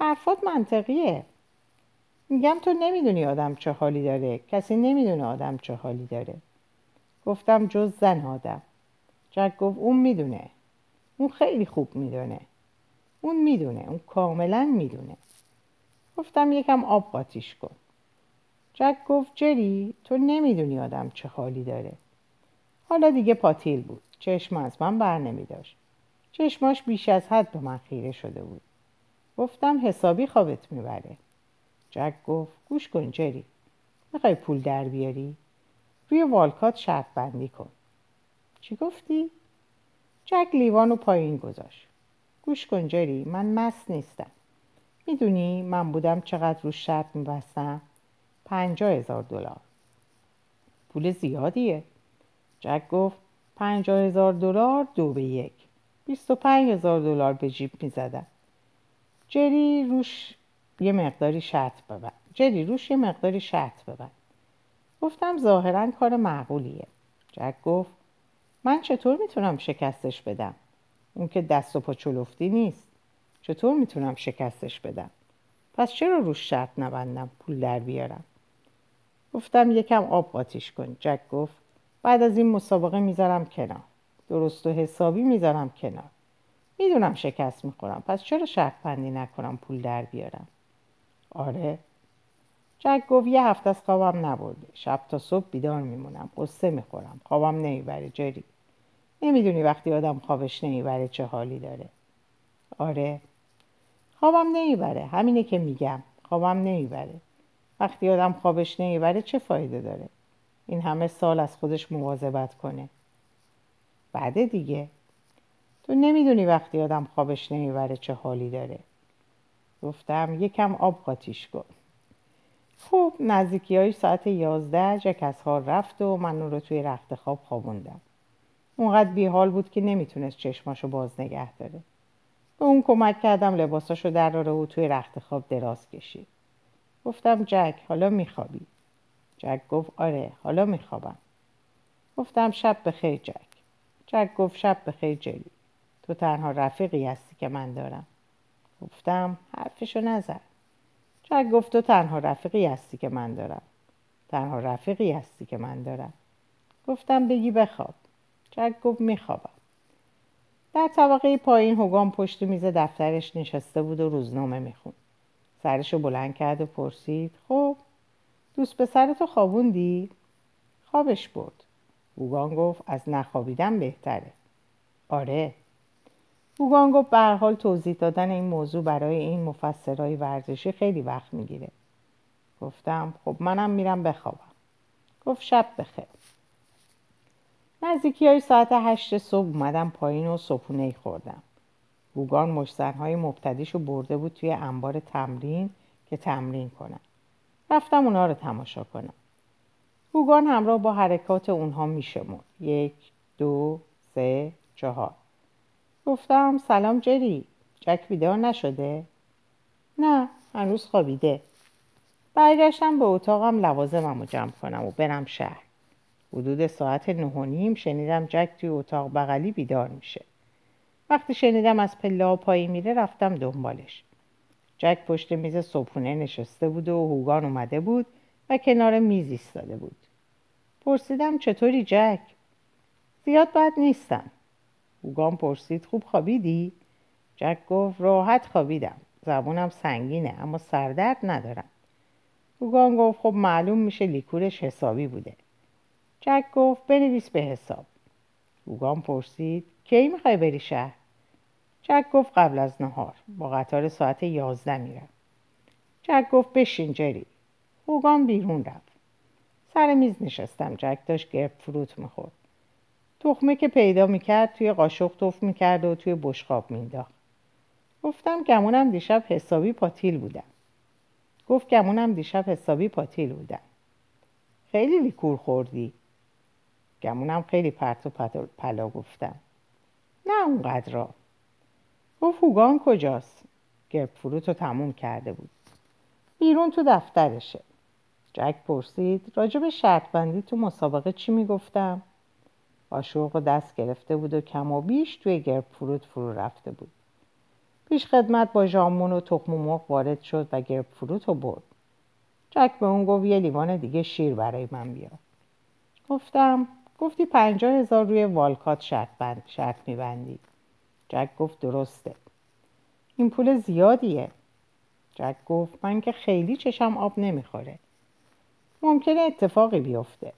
حرفات منطقیه. میگم تو نمی‌دونی آدم چه حالی داره. کسی نمی‌دونه آدم چه حالی داره. گفتم جز زن آدم. جک گفت اون می‌دونه. اون خیلی خوب می‌دونه. اون می‌دونه. اون کاملا می‌دونه. گفتم یکم آب قاتیش کن. جک گفت جری تو نمی‌دونی آدم چه حالی داره. حالا دیگه پاتیل بود. چشم از من بر نمی داشت چشماش بیش از حد به من خیره شده بود. گفتم حسابی خوابت می‌بره. جک گفت گوش کن جری. می‌خوای پول در بیاری؟ روی والکات شرط بندی کن. چی گفتی؟ جک لیوانو پایین گذاشت. گوش کن جری من مست نیستم. می‌دونی من بودم چقدر رو شرط میبستم؟ پنجاه هزار دلار. پول زیادیه. جک گفت پنجاه هزار دلار دو به یک. بیست و پنج هزار دلار به جیب می‌زدم. جری روش یه مقداری شرط ببند. جری روش یه مقداری شرط ببند. گفتم ظاهرا کار معقولیه. جک گفت من چطور می‌تونم شکستش بدم؟ اون که دست و پا چلفتی نیست. چطور می‌تونم شکستش بدم؟ پس چرا روش شرط نبندم پول در بیارم؟ گفتم یکم آب قاتیش کن جک گفت. بعد از این مسابقه می‌ذارم کنار. درست و حسابی می‌ذارم کنار. می‌دونم شکست می‌خورم. پس چرا شرط بندی نکنم پول در بیارم؟ آره. جک گفت یه هفته از خوابم نبرده. شب تا صبح بیدار میمونم. قصه می‌خورم. خوابم نمی‌بره جری نمی‌دونی وقتی آدم خوابش نمی‌بره چه حالی داره. آره. خوابم نمی‌بره. همینه که میگم. خوابم نمی‌بره. وقتی آدم خوابش نمی‌بره چه فایده داره؟ این همه سال از خودش مواظبت کنه. بعد دیگه. تو نمی‌دونی وقتی آدم خوابش نمی‌بره چه حالی داره. گفتم یکم آب قاتیش کن. خوب نزدیکی های ساعت یازده جک از حال رفت و من رو توی رخت خواب خوابوندم. اونقدر بیحال بود که نمی‌تونست چشماشو باز نگه داره. به اون کمک کردم لباساشو در و توی رخت خواب دراز کشید. گفتم جک حالا میخوابی. جک گفت آره حالا میخوابم. گفتم شب بخیر جک. جک گفت شب بخیر جلی. تو تنها رفیقی هستی که من دارم. گفتم حرفشو نزد جک گفت تو تنها رفیقی هستی که من دارم. تنها رفیقی هستی که من دارم. گفتم بگی بخواب. جک گفت میخوابم در طبقه پایین هوگان پشت میز دفترش نشسته بود و روزنامه می‌خوند. سرشو بلند کرد و پرسید خب دوست پسرتو خوابوندی؟ خوابش برد. هوگان گفت از نخوابیدن بهتره. آره. هوگان گفت به حال توضیح دادن این موضوع برای این مفسرهای ورزشی خیلی وقت می‌گیره. گفتم خب منم میرم بخوابم. گفت شب بخیر. نزدیکی های ساعت هشت صبح اومدم پایین و صبحونه خوردم. بوگان مشتنهای مبتدیشو برده بود توی انبار تمرین که تمرین کنم. رفتم اونا رو تماشا کنم. بوگان همراه با حرکات اونها میشمرد. یک دو سه چهار. گفتم سلام جری جک بیدار نشده؟ نه هنوز خوابیده. برگشتم به اتاقم لوازمم رو جمع کنم و برم شهر. حدود ساعت نه و نیم شنیدم جک توی اتاق بغلی بیدار میشه. وقتی شنیدم از پله ها پایی میره رفتم دنبالش. جک پشت میز صبحونه نشسته بود و هوگان اومده بود و کنار میز ایستاده بود. پرسیدم چطوری جک؟ زیاد بد نیستم. هوگان پرسید خوب خوابیدی؟ جک گفت راحت خوابیدم. زبونم سنگینه اما سردرد ندارم. هوگان گفت خب معلوم میشه لیکورش حسابی بوده. جک گفت بنویس به حساب. هوگان پرسید کی می‌خوای بری شهر؟ جک گفت قبل از نهار با قطار ساعت یازده میرم. جک گفت بشین جری. هوگان بیرون رفت. سر میز نشستم جک داشت گرب فروت می‌خورد. تخمه که پیدا می‌کرد توی قاشق توف می‌کرد و توی بشقاب مینداخت گفتم گمونم دیشب حسابی پاتیل بودم. گفت گمونم دیشب حسابی پاتیل بودم. خیلی لیکور خوردی. گمونم خیلی پرت و پلا گفتم نه اونقدر. گفت هوگان کجاست؟ گرب فروت رو تموم کرده بود. بیرون تو دفترشه. جک پرسید راجب شرط بندی تو مسابقه چی می‌گفتم؟ آشوق دست گرفته بود و کم و بیش توی گرب فروت فرو رفته بود. پیش خدمت با ژامون و تخم مرغ وارد شد و گرب فروت رو برد. جک به اون گفت یه لیوان دیگه شیر برای من بیار. گفتم گفتی پنجاه هزار روی والکات شرط, بند شرط میبندی. جک گفت درسته. این پول زیادیه. جک گفت من که خیلی چشم آب نمی‌خوره. ممکنه اتفاقی بیفته.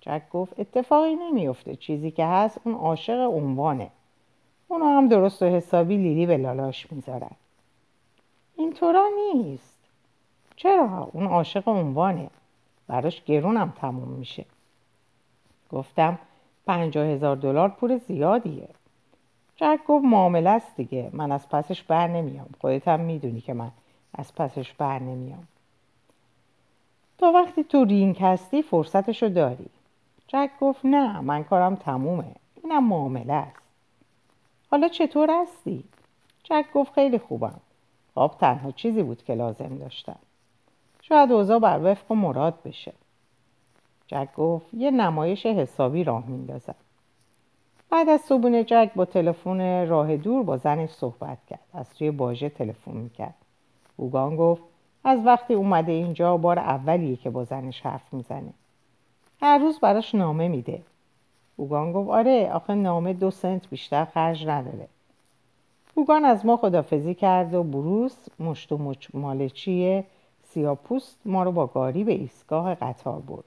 جک گفت اتفاقی نمیفته چیزی که هست اون عاشق عنوانه. اونو هم درست و حسابی لیلی به لالاش می‌ذارن. اینطورا نیست. چرا؟ اون عاشق عنوانه. براش گرونم تموم میشه. گفتم پنجاه هزار دلار پول زیادیه. جک گفت معامله است دیگه من از پسش بر نمیام. خودت هم می‌دونی که من از پسش بر نمیام. تا وقتی تو رینگ هستی فرصتشو داری. جک گفت نه من کارم تمومه. اینم معامله است. حالا چطور هستی؟ جک گفت خیلی خوبم. خواب تنها چیزی بود که لازم داشتم. شاید اوضاع بر وفق مراد بشه. جک گفت یه نمایش حسابی راه میندازم. بعد از صبونه جک با تلفن راه دور با زنش صحبت کرد. از توی باژه تلفن می‌کرد. اوگان گفت از وقتی اومده اینجا بار اولیه که با زنش حرف می‌زنه. هر روز براش نامه میده. اوگان گفت آره آخه نامه دو سنت بیشتر خرج نداره. اوگان از ما خدافزی کرد و بروس مشت و مالچی سیاپوست ما رو با گاری به ایستگاه قطار برد.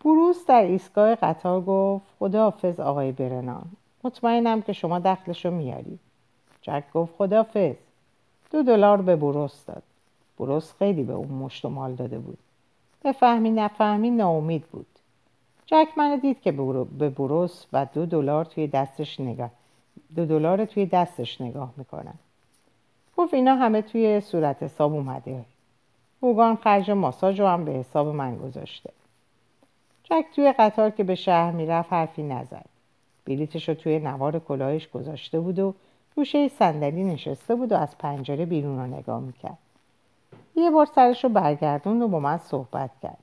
بروس در ایستگاه قطار گفت خداحافظ آقای برنان مطمئنم که شما دخلش رو میاری. جک گفت خداحافظ. دو دلار به بروس داد. بروس خیلی به اون مشت و مال داده بود. بفهمی نفهمی ناامید بود. جک منو دید که به بروس و دو دلار توی دستش نگاه دو دلار توی دستش نگاه می‌کنن گفت اینا همه توی صورت حساب اومده. اوگان خرج ماساژ رو هم به حساب من گذاشته. جک توی قطار که به شهر می‌رفت حرفی نزد. بلیتش رو توی نوار کلاهش گذاشته بود و گوشه صندلی نشسته بود و از پنجره بیرون رو نگاه می‌کرد. یه بار سرش رو برگردون و با من صحبت کرد.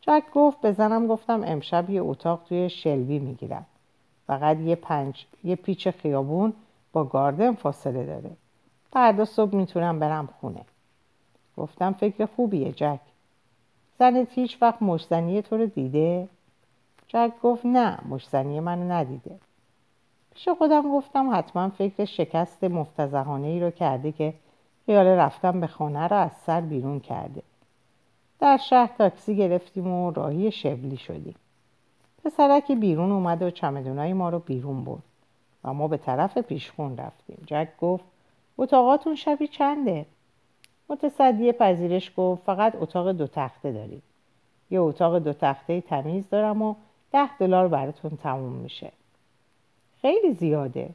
جک گفت به زنم گفتم امشب یه اتاق توی شلوی می‌گیرم. فقط یه, پنج... یه پیچ خیابون با گاردن فاصله داره. فردا صبح می‌تونم برم خونه. گفتم فکر خوبیه جک. زنت هیچ وقت مشتنی تو رو دیده؟ جک گفت نه مشتنی منو ندیده. پیش خودم گفتم حتما فکر شکست مفتزهانه ای رو کرده که خیال رفتم به خانه رو از سر بیرون کرده. در شهر تاکسی گرفتیم و راهی شبلی شدیم. پسرکی بیرون اومد و چمدونای ما رو بیرون برد و ما به طرف پیشخون رفتیم. جک گفت اتاقاتون شبی چنده؟ متصدی پذیرش گفت فقط اتاق دو تخته داریم یه اتاق دو تخته تمیز دارم و ده دلار براتون تموم میشه. خیلی زیاده.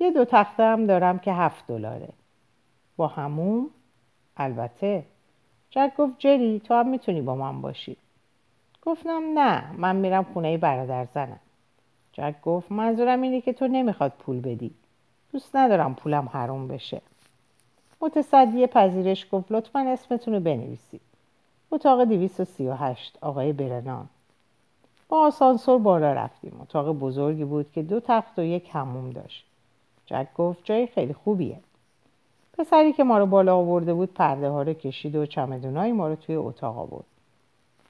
یه دو تخته هم دارم که هفت دلاره. با همون البته. جک گفت جری تو هم می‌تونی با من باشی. گفتم نه من میرم خونه برادر زنم. جک گفت منظورم اینه که تو نمی‌خواد پول بدی. دوست ندارم پولم حروم بشه. متصدی پذیرش گفت لطفا اسمتون رو بنویسید. اتاق 238 آقای برنان. با آسانسور بالا رفتیم. اتاق بزرگی بود که دو تخت و یک هموم داشت. جک گفت جای خیلی خوبیه. پسری که ما رو بالا آورده بود پرده ها رو کشید و چمدونای ما رو توی اتاق آورد.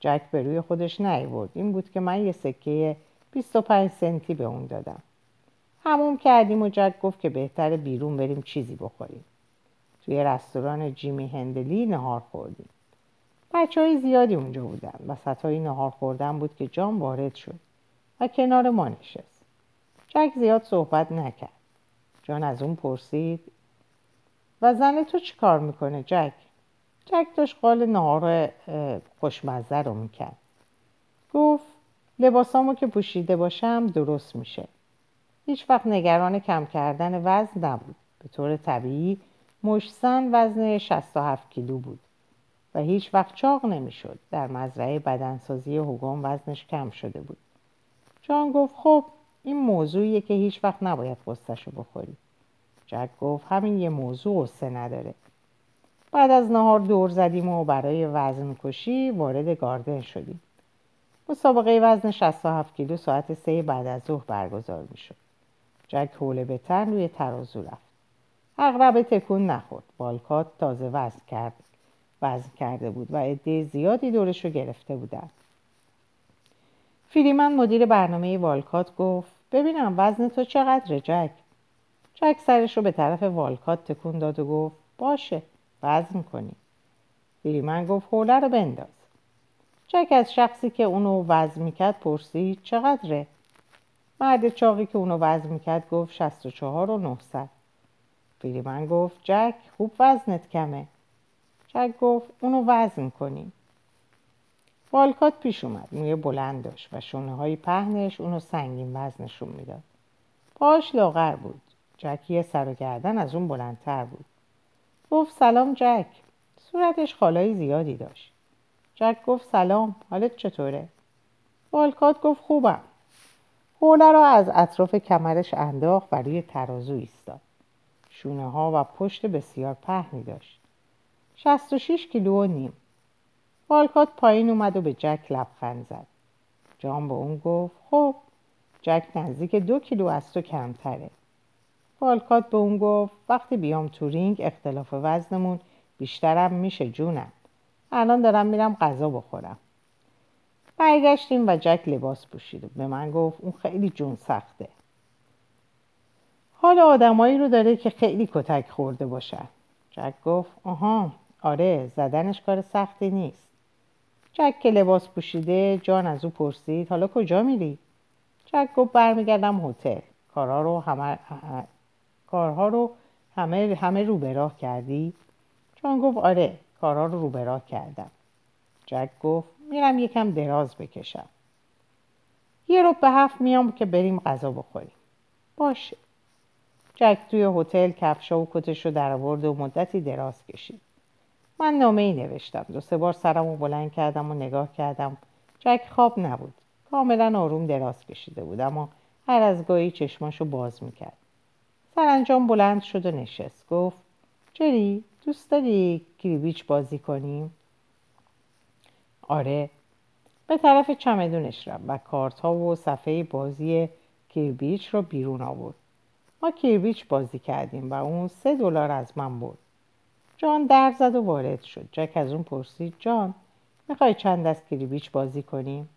جک به روی خودش نیورد این بود که من یه سکه 25 سنتی به اون دادم. هموم کردیم و جک گفت که بهتر بیرون بریم چیزی بخوریم. توی رستوران جیمی هندلی نهار خوردیم. بچه های زیادی اونجا بودن و سطای نهار خوردن بود که جان وارد شد و کنار ما نشست. جک زیاد صحبت نکرد. جان از اون پرسید و زن تو چی کار می‌کنه جک؟ جک داشت قال نهار خوشمزه رو می‌کرد. گفت لباسامو که پوشیده باشم درست میشه. هیچ وقت نگران کم کردن وزن نبود. به طور طبیعی مشسن وزن 67 کیلو بود و هیچ وقت چاق نمی‌شد. در مزرعه بدنسازی هوگان وزنش کم شده بود. جان گفت خب این موضوعیه که هیچ وقت نباید قصتشو بخوری. جک گفت همین یه موضوع قصه نداره. بعد از نهار دور زدیم و برای وزن کشی وارد گاردن شدیم. مسابقه وزن 67 کیلو ساعت سه بعد از ظهر برگزار می شد. جک حوله به تن روی ترازو رفت. اغربه تکون نخورد. بالکات تازه وزن کرد. وزن کرده بود و عده زیادی دورش رو گرفته بودن. فریمن مدیر برنامه والکات گفت ببینم وزن تو چقدره جک؟ جک سرش رو به طرف والکات تکون داد و گفت باشه وزن کنی. فریمن گفت حوله رو بنداز. جک از شخصی که اونو وزن می‌کرد پرسید چقدره؟ مرد چاقی که اونو وزن می‌کرد گفت 64 و 900 فریمن گفت جک خوب وزنت کمه. جک گفت اونو وزن کنیم. والکات پیش اومد موی بلند داشت و شونه های پهنش اونو سنگین وزنشون می‌داد. پاش لاغر بود. جک یه سر و گردن از اون بلندتر بود. گفت سلام جک. صورتش خالای زیادی داشت. جک گفت سلام حالت چطوره؟ والکات گفت خوبم. حوله را از اطراف کمرش انداخت و روی ترازو ایستاد. شونه ها و پشت بسیار پهنی داشت. 66 کیلو و نیم. والکات پایین اومد و به جک لبخند زد. جان به اون گفت خب جک نزدیک دو کیلو از تو کمتره. والکات به اون گفت وقتی بیام تو رینگ اختلاف وزنمون بیشترم میشه جونم. الان دارم میرم غذا بخورم. برگشتیم و جک لباس پوشید. به من گفت اون خیلی جون سخته. حال آدمایی رو داره که خیلی کتک خورده باشن. جک گفت آها آره زدنش کار سختی نیست. جک که لباس پوشیده جان از او پرسید حالا کجا میری؟ جک گفت برمیگردم هتل. کارها رو همه کارها رو همه همه رو به راه کردی؟ جان گفت آره کارها رو رو به راه کردم. جک گفت میرم یکم دراز بکشم. یه رو به هفت میام که بریم غذا بخوریم. باشه. جک توی هتل کفشا و کتش رو در آورد و مدتی دراز کشید. من نامه ای نوشتم. دو سه بار سرم رو بلند کردم و نگاه کردم. جک خواب نبود. کاملا آروم دراز کشیده بود اما هر از گاهی چشماشو باز می‌کرد. سرانجام بلند شد و نشست. گفت جری دوست داری کریبیچ بازی کنیم؟ آره. به طرف چمدونش رفت و کارت ها و صفحه بازی کیربیچ رو بیرون آورد. ما کیربیچ بازی کردیم و اون سه دلار از من برد. جان در زد و وارد شد. جک از اون پرسید جان می‌خوای چند دست کریبیچ بازی کنیم؟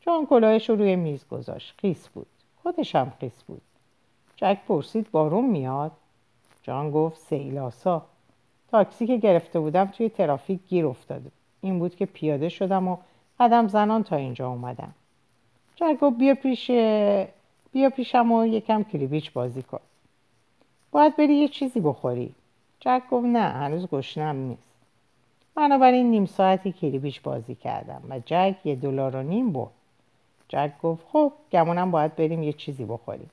جان کلاهش رو روی میز گذاشت. خیس بود. خودش هم خیس بود. جک پرسید بارون میاد؟ جان گفت سیلاسا تاکسی که گرفته بودم توی ترافیک گیر افتاده. این بود که پیاده شدم و قدم زنان تا اینجا اومدم جک گفت بیا پیش بیا پیشم و یکم کریبیچ بازی کن. باید بری یه چیزی بخوری. جک گفت نه هنوز گشنم نیست. بنابراین نیم ساعتی کریبیچ بازی کردم و جک یه دلار و نیم برد. جک گفت خب گمونم باید بریم یه چیزی بخوریم.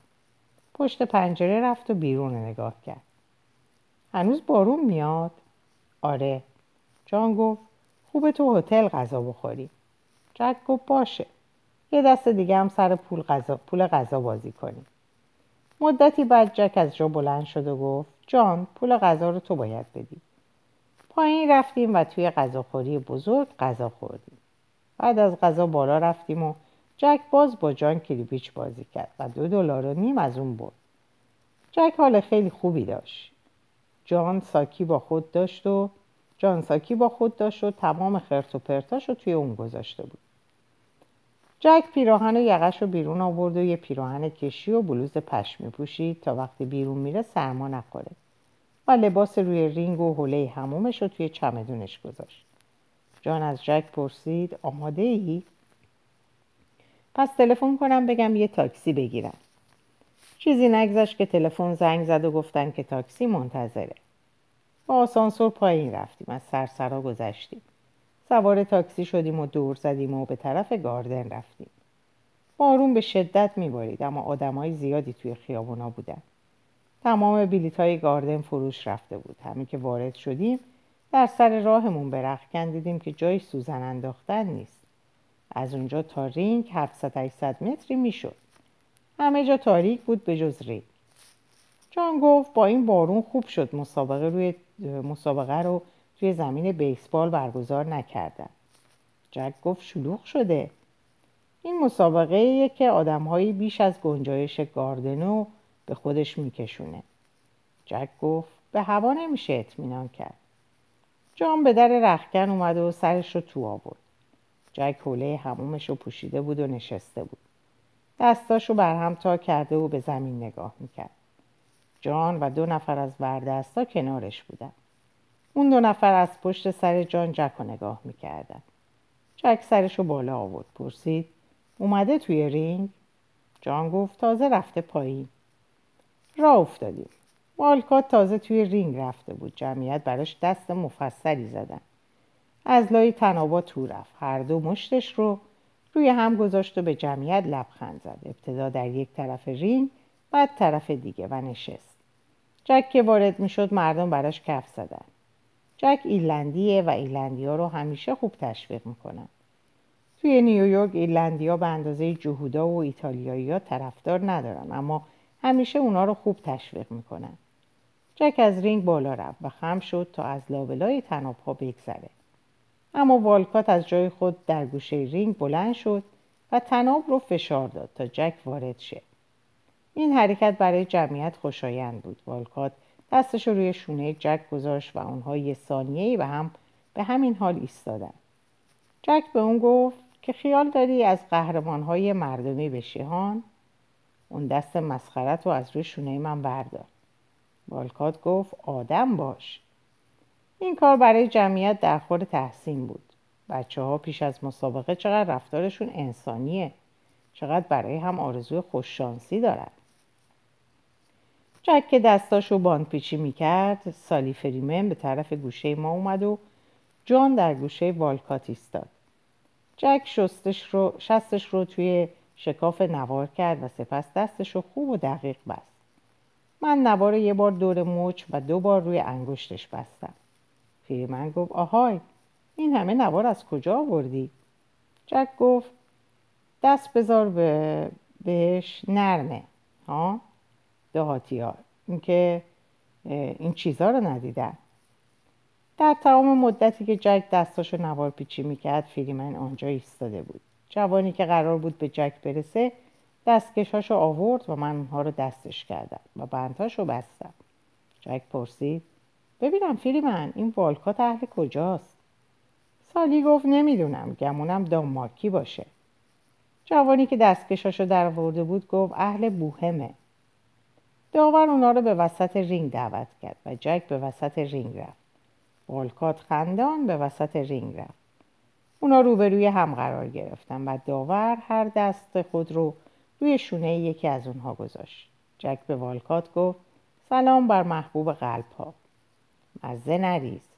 پشت پنجره رفت و بیرون نگاه کرد. هنوز بارون میاد؟ آره. جان گفت خوبه تو هتل غذا بخوری. جک گفت باشه. یه دست دیگه هم سر پول غذا پول غذا بازی کنیم. مدتی بعد جک از جا بلند شد و گفت جان پول غذا رو تو باید بدی. پایین رفتیم و توی غذاخوری بزرگ غذا خوردیم. بعد از غذا بالا رفتیم و جک باز با جان کریبیچ بازی کرد و دو دلار و نیم از اون برد. جک حال خیلی خوبی داشت. جان ساکی با خود داشت و جان ساکی با خود داشت و تمام خرت و پرتاش رو توی اون گذاشته بود. جک پیراهن و یقش رو بیرون آورد و یه پیراهن کشی و بلوز پشمی پوشید تا وقتی بیرون میره سرما نخوره. و لباس روی رینگ و حوله همومش رو توی چمدونش گذاشت. جان از جک پرسید آماده ای؟ پس تلفن کنم بگم یه تاکسی بگیرن چیزی نگذشت که تلفن زنگ زد و گفتن که تاکسی منتظره. با آسانسور پایین رفتیم از سرسرا گذشتیم. سوار تاکسی شدیم و دور زدیم و به طرف گاردن رفتیم. بارون به شدت میبارید اما آدمای زیادی توی خیابونا بودن. تمام بلیت های گاردن فروش رفته بود. همین که وارد شدیم در سر راهمون رخ دیدیم که جای سوزن انداختن نیست. از اونجا تا رینگ 700 800 متری می‌شد. همه جا تاریک بود به جز رینگ. جان گفت با این بارون خوب شد مسابقه, روی مسابقه رو توی زمین بیسبال برگزار نکردن. جک گفت شلوغ شده. این مسابقه که آدمهایی بیش از گنجایش گاردنو به خودش میکشونه. جک گفت به هوا نمیشه اطمینان کرد. جان به در رخکن اومد و سرش رو تو آورد. جک حوله همومش رو پوشیده بود و نشسته بود. دستاشو بر هم تا کرده و به زمین نگاه می‌کرد. جان و دو نفر از وردستا کنارش بودن. اون دو نفر از پشت سر جان جک رو نگاه می‌کردن. جک سرش رو بالا آورد پرسید اومده توی رینگ؟ جان گفت تازه رفته پایین. را افتادیم. والکات تازه توی رینگ رفته بود جمعیت براش دست مفصلی زدن. از لای طنابا تو رفت. هر دو مشتش رو روی هم گذاشت و به جمعیت لبخند زد. ابتدا در یک طرف رینگ بعد طرف دیگه و نشست. جک که وارد می‌شد مردم براش کف زدن. جک ایرلندیه و ایرلندی ها رو همیشه خوب تشویق می‌کنن. توی نیویورک ایرلندیا به اندازه جهودا و ایتالیایی ها طرفدار ندارن اما همیشه اونا رو خوب تشویق می‌کنن. جک از رینگ بالا رفت و خم شد تا از لابلای طناب ها بگذره. اما والکات از جای خود در گوشه رینگ بلند شد و تناب رو فشار داد تا جک وارد شه. این حرکت برای جمعیت خوشایند بود. والکات دستش روی شونه جک گذاشت و اونها یه ثانیه‌ای به هم به همین حال ایستادن. جک به اون گفت که خیال داری از قهرمانهای مردمی بشی هان؟ اون دست مسخرت رو از روی شونه من بردار. والکات گفت آدم باش. این کار برای جمعیت در خور تحسین بود. بچه ها پیش از مسابقه چقدر رفتارشون انسانیه. چقدر برای هم آرزوی خوششانسی دارن. جک که دستاشو باند پیچی می‌کرد. سالی فریمن به طرف گوشه ما اومد و جان در گوشه والکات ایستاد. جک شستش رو، شستش رو توی شکاف نوار کرد و سپس دستش رو خوب و دقیق بست. من نوار یه بار دور مچ و دو بار روی انگشتش بستم. فریمن گفت آهای این همه نوار از کجا آوردی؟ جک گفت دست بذار به بهش نرمه. ها؟ دهاتی ها اینکه این چیزها رو ندیدن. در تمام مدتی که جک دستاشو نوار پیچی می‌کرد فریمن آنجا ایستاده بود. جوانی که قرار بود به جک برسه دستکشاشو آورد و من اونها رو دستش کردم و بندهاشو بستم. جک پرسید ببینم فریمن این والکات اهل کجاست؟ سالی گفت نمی‌دونم گمونم دانمارکی باشه. جوانی که دستکشاشو در آورده بود گفت اهل بوهمه. داور اونا رو به وسط رینگ دعوت کرد و جک به وسط رینگ رفت. والکات خندان به وسط رینگ رفت. اونا روبروی هم قرار گرفتن و داور هر دست خود رو روی شونه یکی از اونها گذاشت. جک به والکات گفت سلام بر محبوب قلب ها مزه نریز.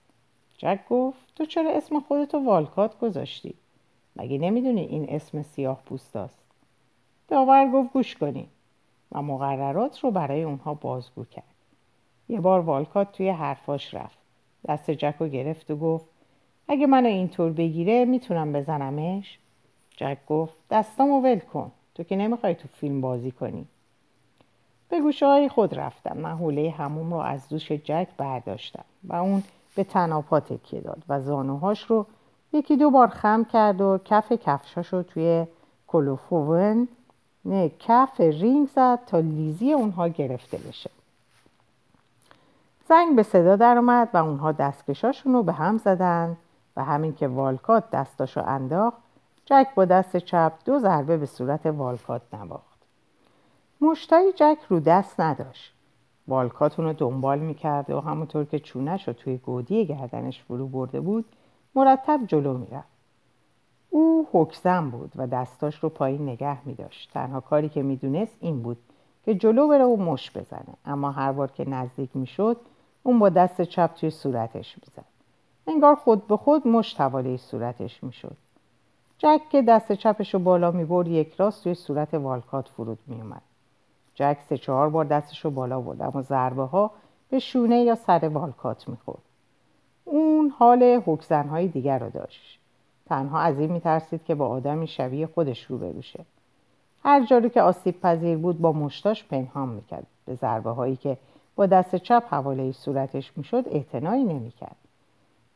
جک گفت تو چرا اسم خودتو والکات گذاشتی؟ مگه نمی‌دونی این اسم سیاه پوست است؟ داور گفت گوش کنی و مقررات رو برای اونها بازگو کرد. یه بار والکات توی حرفاش رفت. دست جک رو گرفت و گفت اگه منو اینطور بگیره می‌تونم بزنمش؟ جک گفت دستامو ول کن. تو که نمی‌خوای تو فیلم بازی کنی. به گوشه های خود رفتم. من حوله هموم رو از دوش جک برداشتم و اون به تناپا تکیه داد و زانوهاش رو یکی دو بار خم کرد و کف کفشاش رو توی کلوفوون کف رینگ زد تا لیزی اونها گرفته بشه. زنگ به صدا در اومد و اونها دستکشاشون رو به هم زدن و همین که والکات دستاشو انداخت جک با دست چپ دو ضربه به صورت والکات نواخت. مشتای جک رو دست نداشت. والکات رو دنبال می‌کرد و همونطور که چونش رو توی گودی گردنش فرو برده بود مرتب جلو می‌رفت. او حکزم بود و دستاش رو پایین نگه میداشت. تنها کاری که می‌دونست این بود که جلو بره و مش بزنه. اما هر بار که نزدیک می‌شد اون با دست چپ توی صورتش می‌زد. انگار خود به خود مش حواله صورتش می‌شد. جک که دست چپش رو بالا می‌برد یک راست توی صورت والکات فرود میومد جک سه چهار بار دستش رو بالا برد اما ضربه ها به شونه یا سر والکات می‌خورد. اون حال حکزنهای دیگر رو داشت. تنها از این میترسید که با آدمی شبیه خودش رو بروشه هر جاری که آسیب پذیر بود با مشتاش پنهان می‌کرد. به ضربه هایی که با دست چپ حواله صورتش می‌شد اعتنایی نمی‌کرد.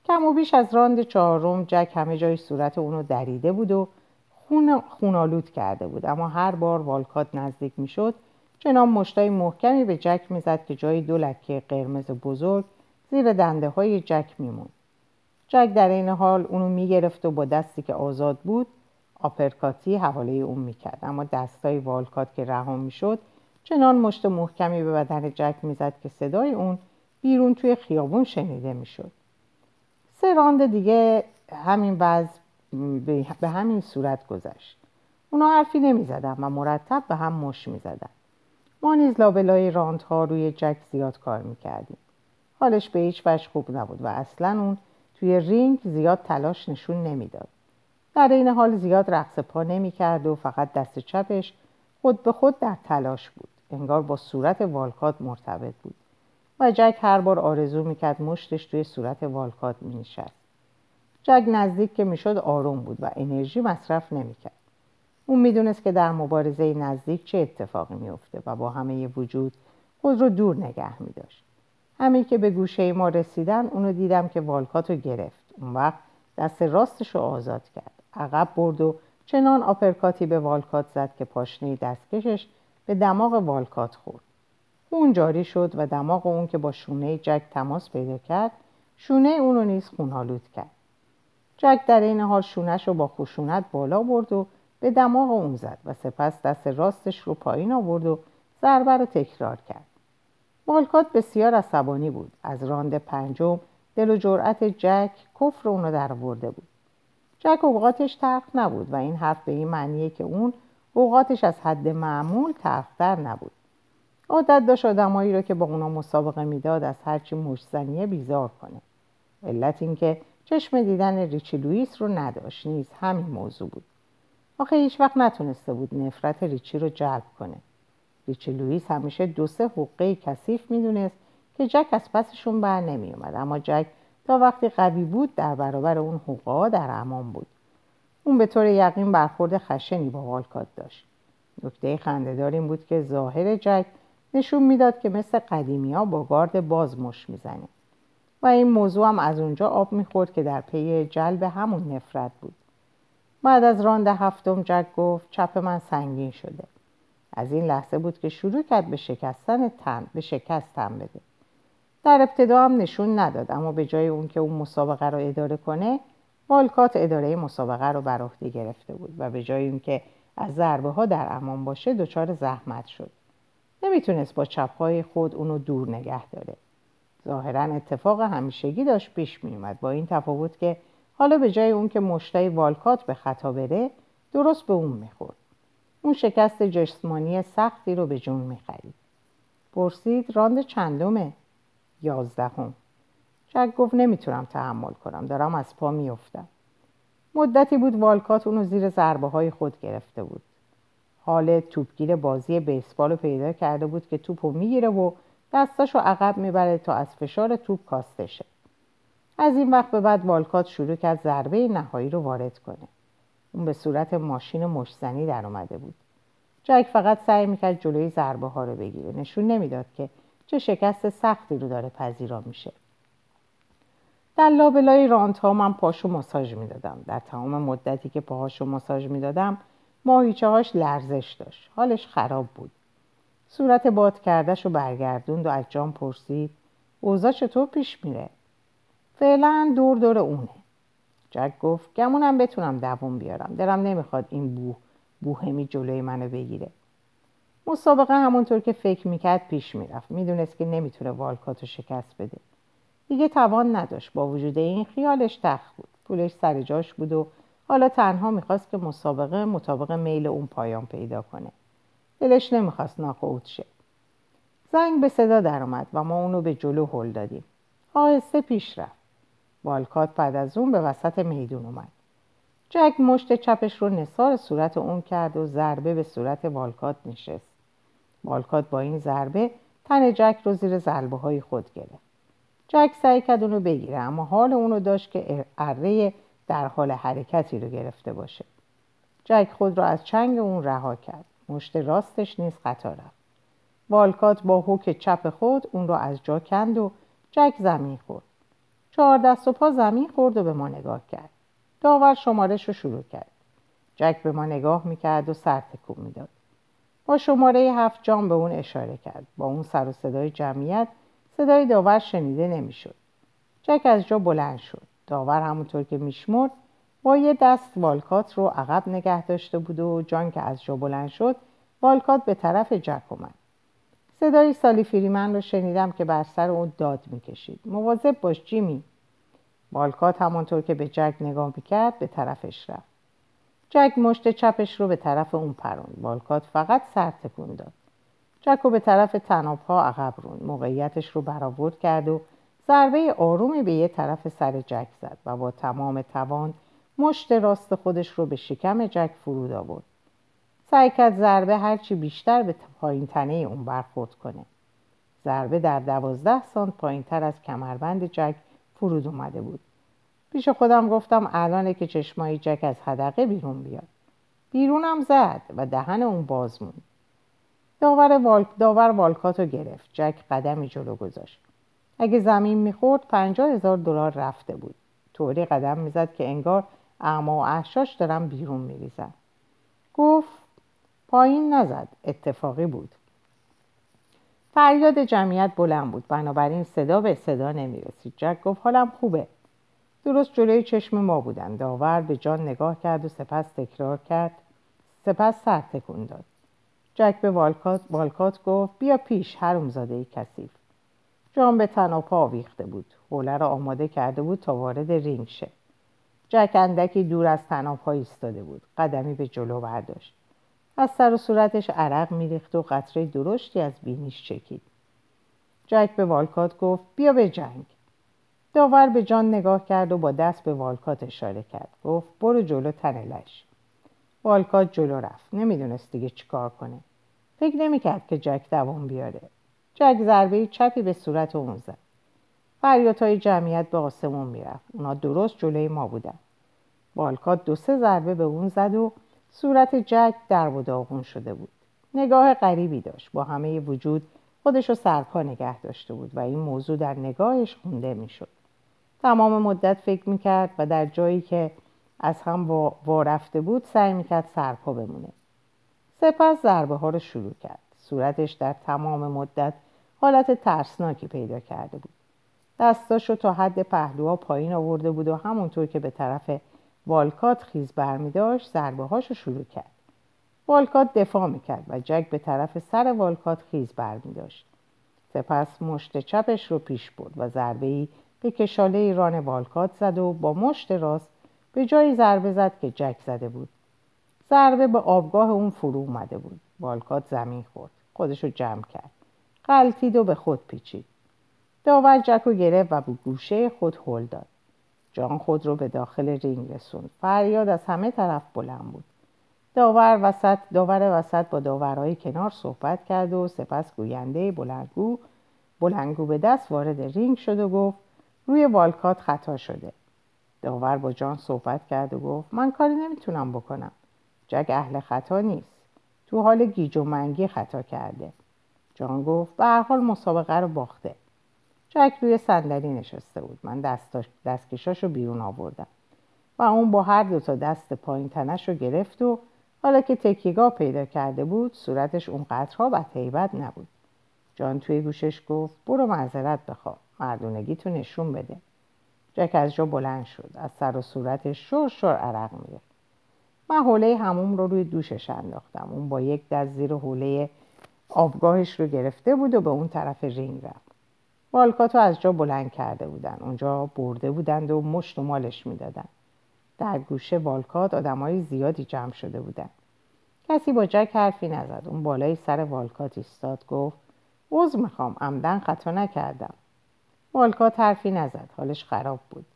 کم و بیش از راند چهارم جک همه جای صورت اونو دریده بود و خون خونالود کرده بود. اما هر بار والکات نزدیک می‌شد چنان مشتای محکمی به جک می‌زد که جای دو لکه قرمز بزرگ زیر دنده های جک میموند. جک در این حال اونو می‌گرفت و با دستی که آزاد بود آپرکاتی حواله اون می‌کرد. اما دستای والکات که رها می‌شد چنان مشت محکمی به بدن جک می‌زد که صدای اون بیرون توی خیابون شنیده می‌شد. سه راند دیگه همین وضع به همین صورت گذشت. اونا حرفی نمی‌زدن و مرتب به هم مش می‌زدن. ما نیز لابلای راندها روی جک زیاد کار می‌کردیم. حالش به هیچ وجه خوب نبود و اصلا اون توی رینگ زیاد تلاش نشون نمی‌داد. در این حال زیاد رقص پا نمی‌کرد و فقط دست چپش خود به خود در تلاش بود. انگار با صورت والکات مرتبط بود. و جک هر بار آرزو می‌کرد مشتش توی صورت والکات مینشست. جک نزدیک که می‌شد آروم بود و انرژی مصرف نمی‌کرد. اون می‌دونست که در مبارزه نزدیک چه اتفاقی میفته و با همه وجود خود رو دور نگه میداشت. همین که به گوشه ما رسیدن اونو دیدم که والکات رو گرفت. اون وقت دست راستش رو آزاد کرد. عقب برد و چنان آپرکاتی به والکات زد که پاشنه دستکشش به دماغ والکات خورد. خون جاری شد و دماغ اون که با شونه جک تماس پیدا کرد شونه اون رو نیز خونالود کرد. جک در این حال شونش رو با خشونت بالا برد و به دماغ اون زد و سپس دست راستش رو پایین آورد و ضربه رو تکرار کرد. والکات بسیار عصبانی بود. از راند پنجم دل و جرأت جک کفر اونو در برده بود. جک اوقاتش ترخ نبود و این حرف به این معنیه که اون اوقاتش از حد معمول ترختر نبود. عادت داشت آدمایی رو که با اونا مسابقه می‌داد از هرچی مشزنیه بیزار کنه. علت اینکه چشم دیدن ریچی لوئیس رو نداشت. نیز همین موضوع بود. آخه هیچ وقت نتونسته بود نفرت ریچی رو جلب کنه. ریچی لوئیس همیشه دو سه حقه کثیف می‌دونست که جک از پسشون بر نمیومد اما جک تا وقتی قوی بود در برابر اون حقوقا در امان بود. اون به طور یقین برخورد خشنی با والکات داشت. نکته خندهدار این بود که ظاهر جک نشون می‌داد که مثل قدیمی ها با گارد باز مش می‌زنه. و این موضوع هم از اونجا آب می‌خورد که در پی جلب همون نفرت بود. بعد از راند هفتم جک گفت چپ من سنگین شده. از این لحظه بود که شروع کرد به شکستن تن به شکست تن بده. در ابتدا هم نشون نداد اما به جای اون که اون مسابقه رو اداره کنه والکات اداره مسابقه رو بر عهده گرفته بود و به جای اینکه از ضربه ها در امان باشه دچار زحمت شد. نمی‌تونست با چپهای خود اونو دور نگه داره. ظاهرا اتفاق همیشگی داشت پیش میومد با این تفاوت که حالا به جای اون که مشتای والکات به خطا بره درست به اون می‌خورد. اون شکست جسمانی سختی رو به جون می‌خرید. پرسید راند چندمه؟ یازدهم. جک گفت نمی‌تونم تحمل کنم دارم از پا میافتم. مدتی بود والکات اونو زیر ضربه های خود گرفته بود. حال توپگیر بازی بیسبال رو پیدا کرده بود که توپ رو می‌گیره و دستاشو عقب می‌بره تا از فشار توپ کاسته شه. از این وقت به بعد والکات شروع کرد ضربه نهایی رو وارد کنه. اون به صورت ماشین مشزنی در اومده بود. جک فقط سعی می‌کرد جلوی ضربه ها رو بگیره. نشون نمی‌داد که چه شکست سختی رو داره پذیرا میشه. در لابلای رانت ها من پاشو ماساژ می‌دادم. در تمام مدتی که پاهاشو ماساژ می‌دادم ماهیچه هاش لرزش داشت. حالش خراب بود. صورت باد کردش رو برگردوند و از جان پرسید اوضاع چطور پیش میره؟ فعلا دور دور اونه. جک گفت گمونم بتونم دووم بیارم. دلم نمی‌خواد این بو بوهمی جلوی منو بگیره. مسابقه همونطور که فکر می‌کرد پیش می‌رفت. می‌دونست که نمی‌تونه والکاتو شکست بده. دیگه توان نداشت. با وجود این خیالش تخت بود. پولش سر جاش بود و حالا تنها می‌خواست که مسابقه مطابق میل اون پایان پیدا کنه. دلش نمی‌خواست ناکوت شه. زنگ به صدا درآمد و ما اونو به جلو هل دادیم. آهسته پیش رفت. والکات بعد از اون به وسط میدون اومد. جک مشت چپش رو نصار صورت اون کرد و ضربه به صورت والکات نشست. والکات با این ضربه تن جک رو زیر ضربه های خود گرفت. جک سعی کرد اونو بگیره اما حال اونو داشت که اره در حال حرکتی رو گرفته باشه. جک خود را از چنگ اون رها کرد. مشت راستش نیز خطا رفت. والکات با حک چپ خود اون را از جا کند و جک زمین خورد. چهار دست و پا زمین خورد و به ما نگاه کرد. داور شمارش رو شروع کرد. جک به ما نگاه می‌کرد و سر تکون می‌داد. با شماره هفت جام به اون اشاره کرد. با اون سر و صدای جمعیت صدای داور شنیده نمی‌شد. جک از جا بلند شد. داور همونطور که میشمرد با یه دست والکات رو عقب نگه داشته بود و جان که از جا بلند شد والکات به طرف جک اومد. صدای سالی فریمن رو شنیدم که بر سر اون داد می‌کشید. مواظب باش جیمی. والکات همانطور که به جک نگاه می‌کرد به طرفش رفت. جک مشت چپش رو به طرف اون پروند. والکات فقط سر تکون داد. جک رو به طرف تنابها عقب روند. موقعیتش رو برآورد کرد و ضربه آرومی به یه طرف سر جک زد و با تمام توان مشت راست خودش رو به شکم جک فرود آورد. سعی کرد ضربه هرچی بیشتر به پایین تنه اون برخورد کنه. ضربه در دوازده سانت پایین تر از کمربند جک فرود اومده بود. پیش خودم گفتم الانه که چشمای جک از حدقه بیرون بیاد. بیرونم زد و دهن اون باز موند. داور, والک داور والکاتو گرفت. جک قدمی جلو گذاشت. اگه زمین می‌خورد پنجاه هزار دلار رفته بود. طوری قدم می‌زد که انگار اعما و احشاش دارم بیرون میریزن. گفت پایین نزد. اتفاقی بود. فریاد جمعیت بلند بود. بنابراین صدا به صدا نمی‌رسید. جک گفت حالم خوبه. درست جلوی چشم ما بودن. داور به جان نگاه کرد و سپس تکرار کرد. سپس سر تکون داد. جک به والکات, والکات گفت بیا پیش هرمزاده ای کثیف. جان به تناپا آویخته بود. حوله را آماده کرده بود تا وارد رینگ شه. جک اندکی دور از تناپا ایستاده بود. قدمی به جلو برداشت. از سر و صورتش عرق میریخت و قطره درشتی از بینیش چکید. جک به والکات گفت بیا به جنگ. داور به جان نگاه کرد و با دست به والکات اشاره کرد. گفت برو جلو تنلش والکات جلو رفت. نمی‌دونست دیگه چیکار کنه. فکر نمی‌کرد که جک دوام بیاره. جک ضربه چپی به صورت اون زد. فریادهای جمعیت به آسمون می‌رفت. اونا درست جلوی ما بودن. والکات دو سه ضربه به اون زد و صورت جک در و داغون شده بود. نگاه غریبی داشت. با همه وجود خودش رو سرپا نگه داشته بود و این موضوع در نگاهش خونده می‌شد. تمام مدت فکر می‌کرد و در جایی که از هم وارفته بود سعی می‌کرد سرپا بمونه. سپس ضربه ها رو شروع کرد. صورتش در تمام مدت حالت ترسناکی پیدا کرده بود. دستاشو تا حد پهلوها پایین آورده بود و همونطور که به طرف والکات خیز برمی داشت ضربه هاشو شروع کرد. والکات دفاع می‌کرد و جک به طرف سر والکات خیز برمی داشت سپس مشت چپش رو پیش برد و ضربه ای به کشاله ران والکات زد و با مشت راست به جایی ضربه زد که جک زده بود. ضربه به آبگاه اون فرو اومده بود. والکات زمین خورد. خودشو جمع کرد. قلتید و به خود پیچید. داور جک رو گرفت و به گوشه خود هل داد. جان خود رو به داخل رینگ رسوند. فریاد از همه طرف بلند بود. داور وسط داور وسط با داورهای کنار صحبت کرد و سپس گوینده بلندگو بلندگو به دست وارد رینگ شد و گفت روی والکات خطا شده. داور با جان صحبت کرد و گفت من کاری نمی‌تونم بکنم. جگ اهل خطا نیست. تو حال گیج و منگی خطا کرده. جان گفت به هر حال مسابقه رو باخته. جک روی صندلی نشسته بود. من دستاش دستکشاشو بیرون آوردم. و اون با هر دو تا دست پایین تنش رو گرفت و حالا که تکیگاه پیدا کرده بود صورتش اونقدرها و هیبت نبود. جان توی گوشش گفت برو معذرت بخوا مردونگی تو نشون بده. جک از جا بلند شد از سر و صورتش شور شور عرق می‌رفت من حوله هموم رو روی دوشش انداختم. اون با یک دست زیر حوله آبگاهش رو گرفته بود و به اون طرف رینگ رفت. والکاتو از جا بلند کرده بودن. اونجا برده بودند و مشت و مالش می‌دادن. در گوشه والکات آدمای زیادی جمع شده بودن. کسی با جک حرفی نزد. اون بالای سر والکات ایستاد گفت عذر می‌خوام عمدن خطا نکردم. والکات حرفی نزد. حالش خراب بود.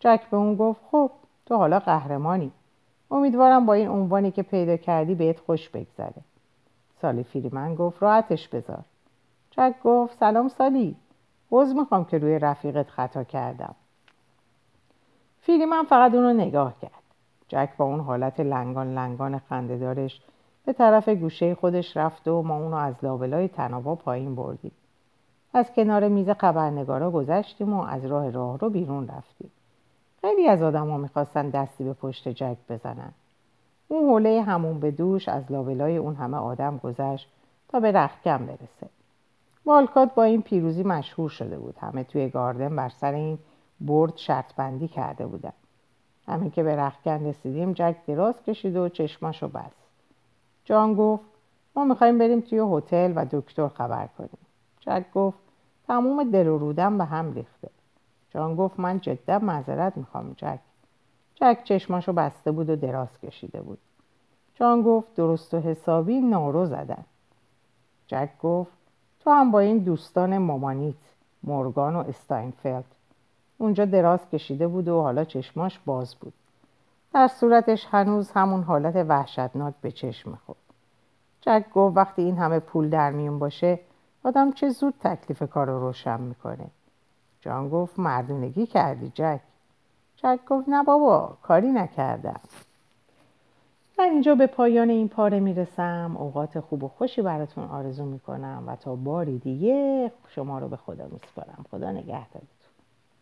جک به اون گفت خب تو حالا قهرمانی. امیدوارم با این عنوانی که پیدا کردی بهت خوش بگذره. سالی فریمن گفت راحتش بذار. جک گفت سلام سالی. عوض می‌خوام که روی رفیقت خطا کردم. فیلیمن فقط اون رو نگاه کرد. جک با اون حالت لنگان لنگان خندهدارش به طرف گوشه خودش رفت و ما اونو از لابلای تنابا پایین بردیم. از کنار میز خبرنگارا گذشتیم و از راه راه رو بیرون رفتیم. خیلی از آدما می‌خواستن دستی به پشت جک بزنن. اون حوله همون به دوش از لابلای اون همه آدم گذشت تا به رخکم برسه. والکات با این پیروزی مشهور شده بود. همه توی گاردن بر سر این برد شرط بندی کرده بودن. همه که به رخکن رسیدیم جک دراز کشید و چشماشو بست. جان گفت ما می‌خوایم بریم توی هتل و دکتر خبر کنیم. جک گفت تموم دل و رودم به هم ریخته. جان گفت من جدا معذرت می‌خوام جک. جک چشماشو بسته بود و دراز کشیده بود. جان گفت درست و حسابی نارو زدن. جک گفت تو هم با این دوستان مامانیت مورگان و استاینفلد اونجا دراز کشیده بود و حالا چشماش باز بود. در صورتش هنوز همون حالت وحشتناک به چشم می‌خورد جک گفت وقتی این همه پول در میون باشه آدم چه زود تکلیف کار رو روشن می‌کنه. جان گفت مردونگی کردی جک. جک گفت نه بابا کاری نکردم. من اینجا به پایان این پاره می‌رسم. اوقات خوب و خوشی براتون آرزو می‌کنم و تا باری دیگه شما رو به خدا میسپارم خدا نگهدار.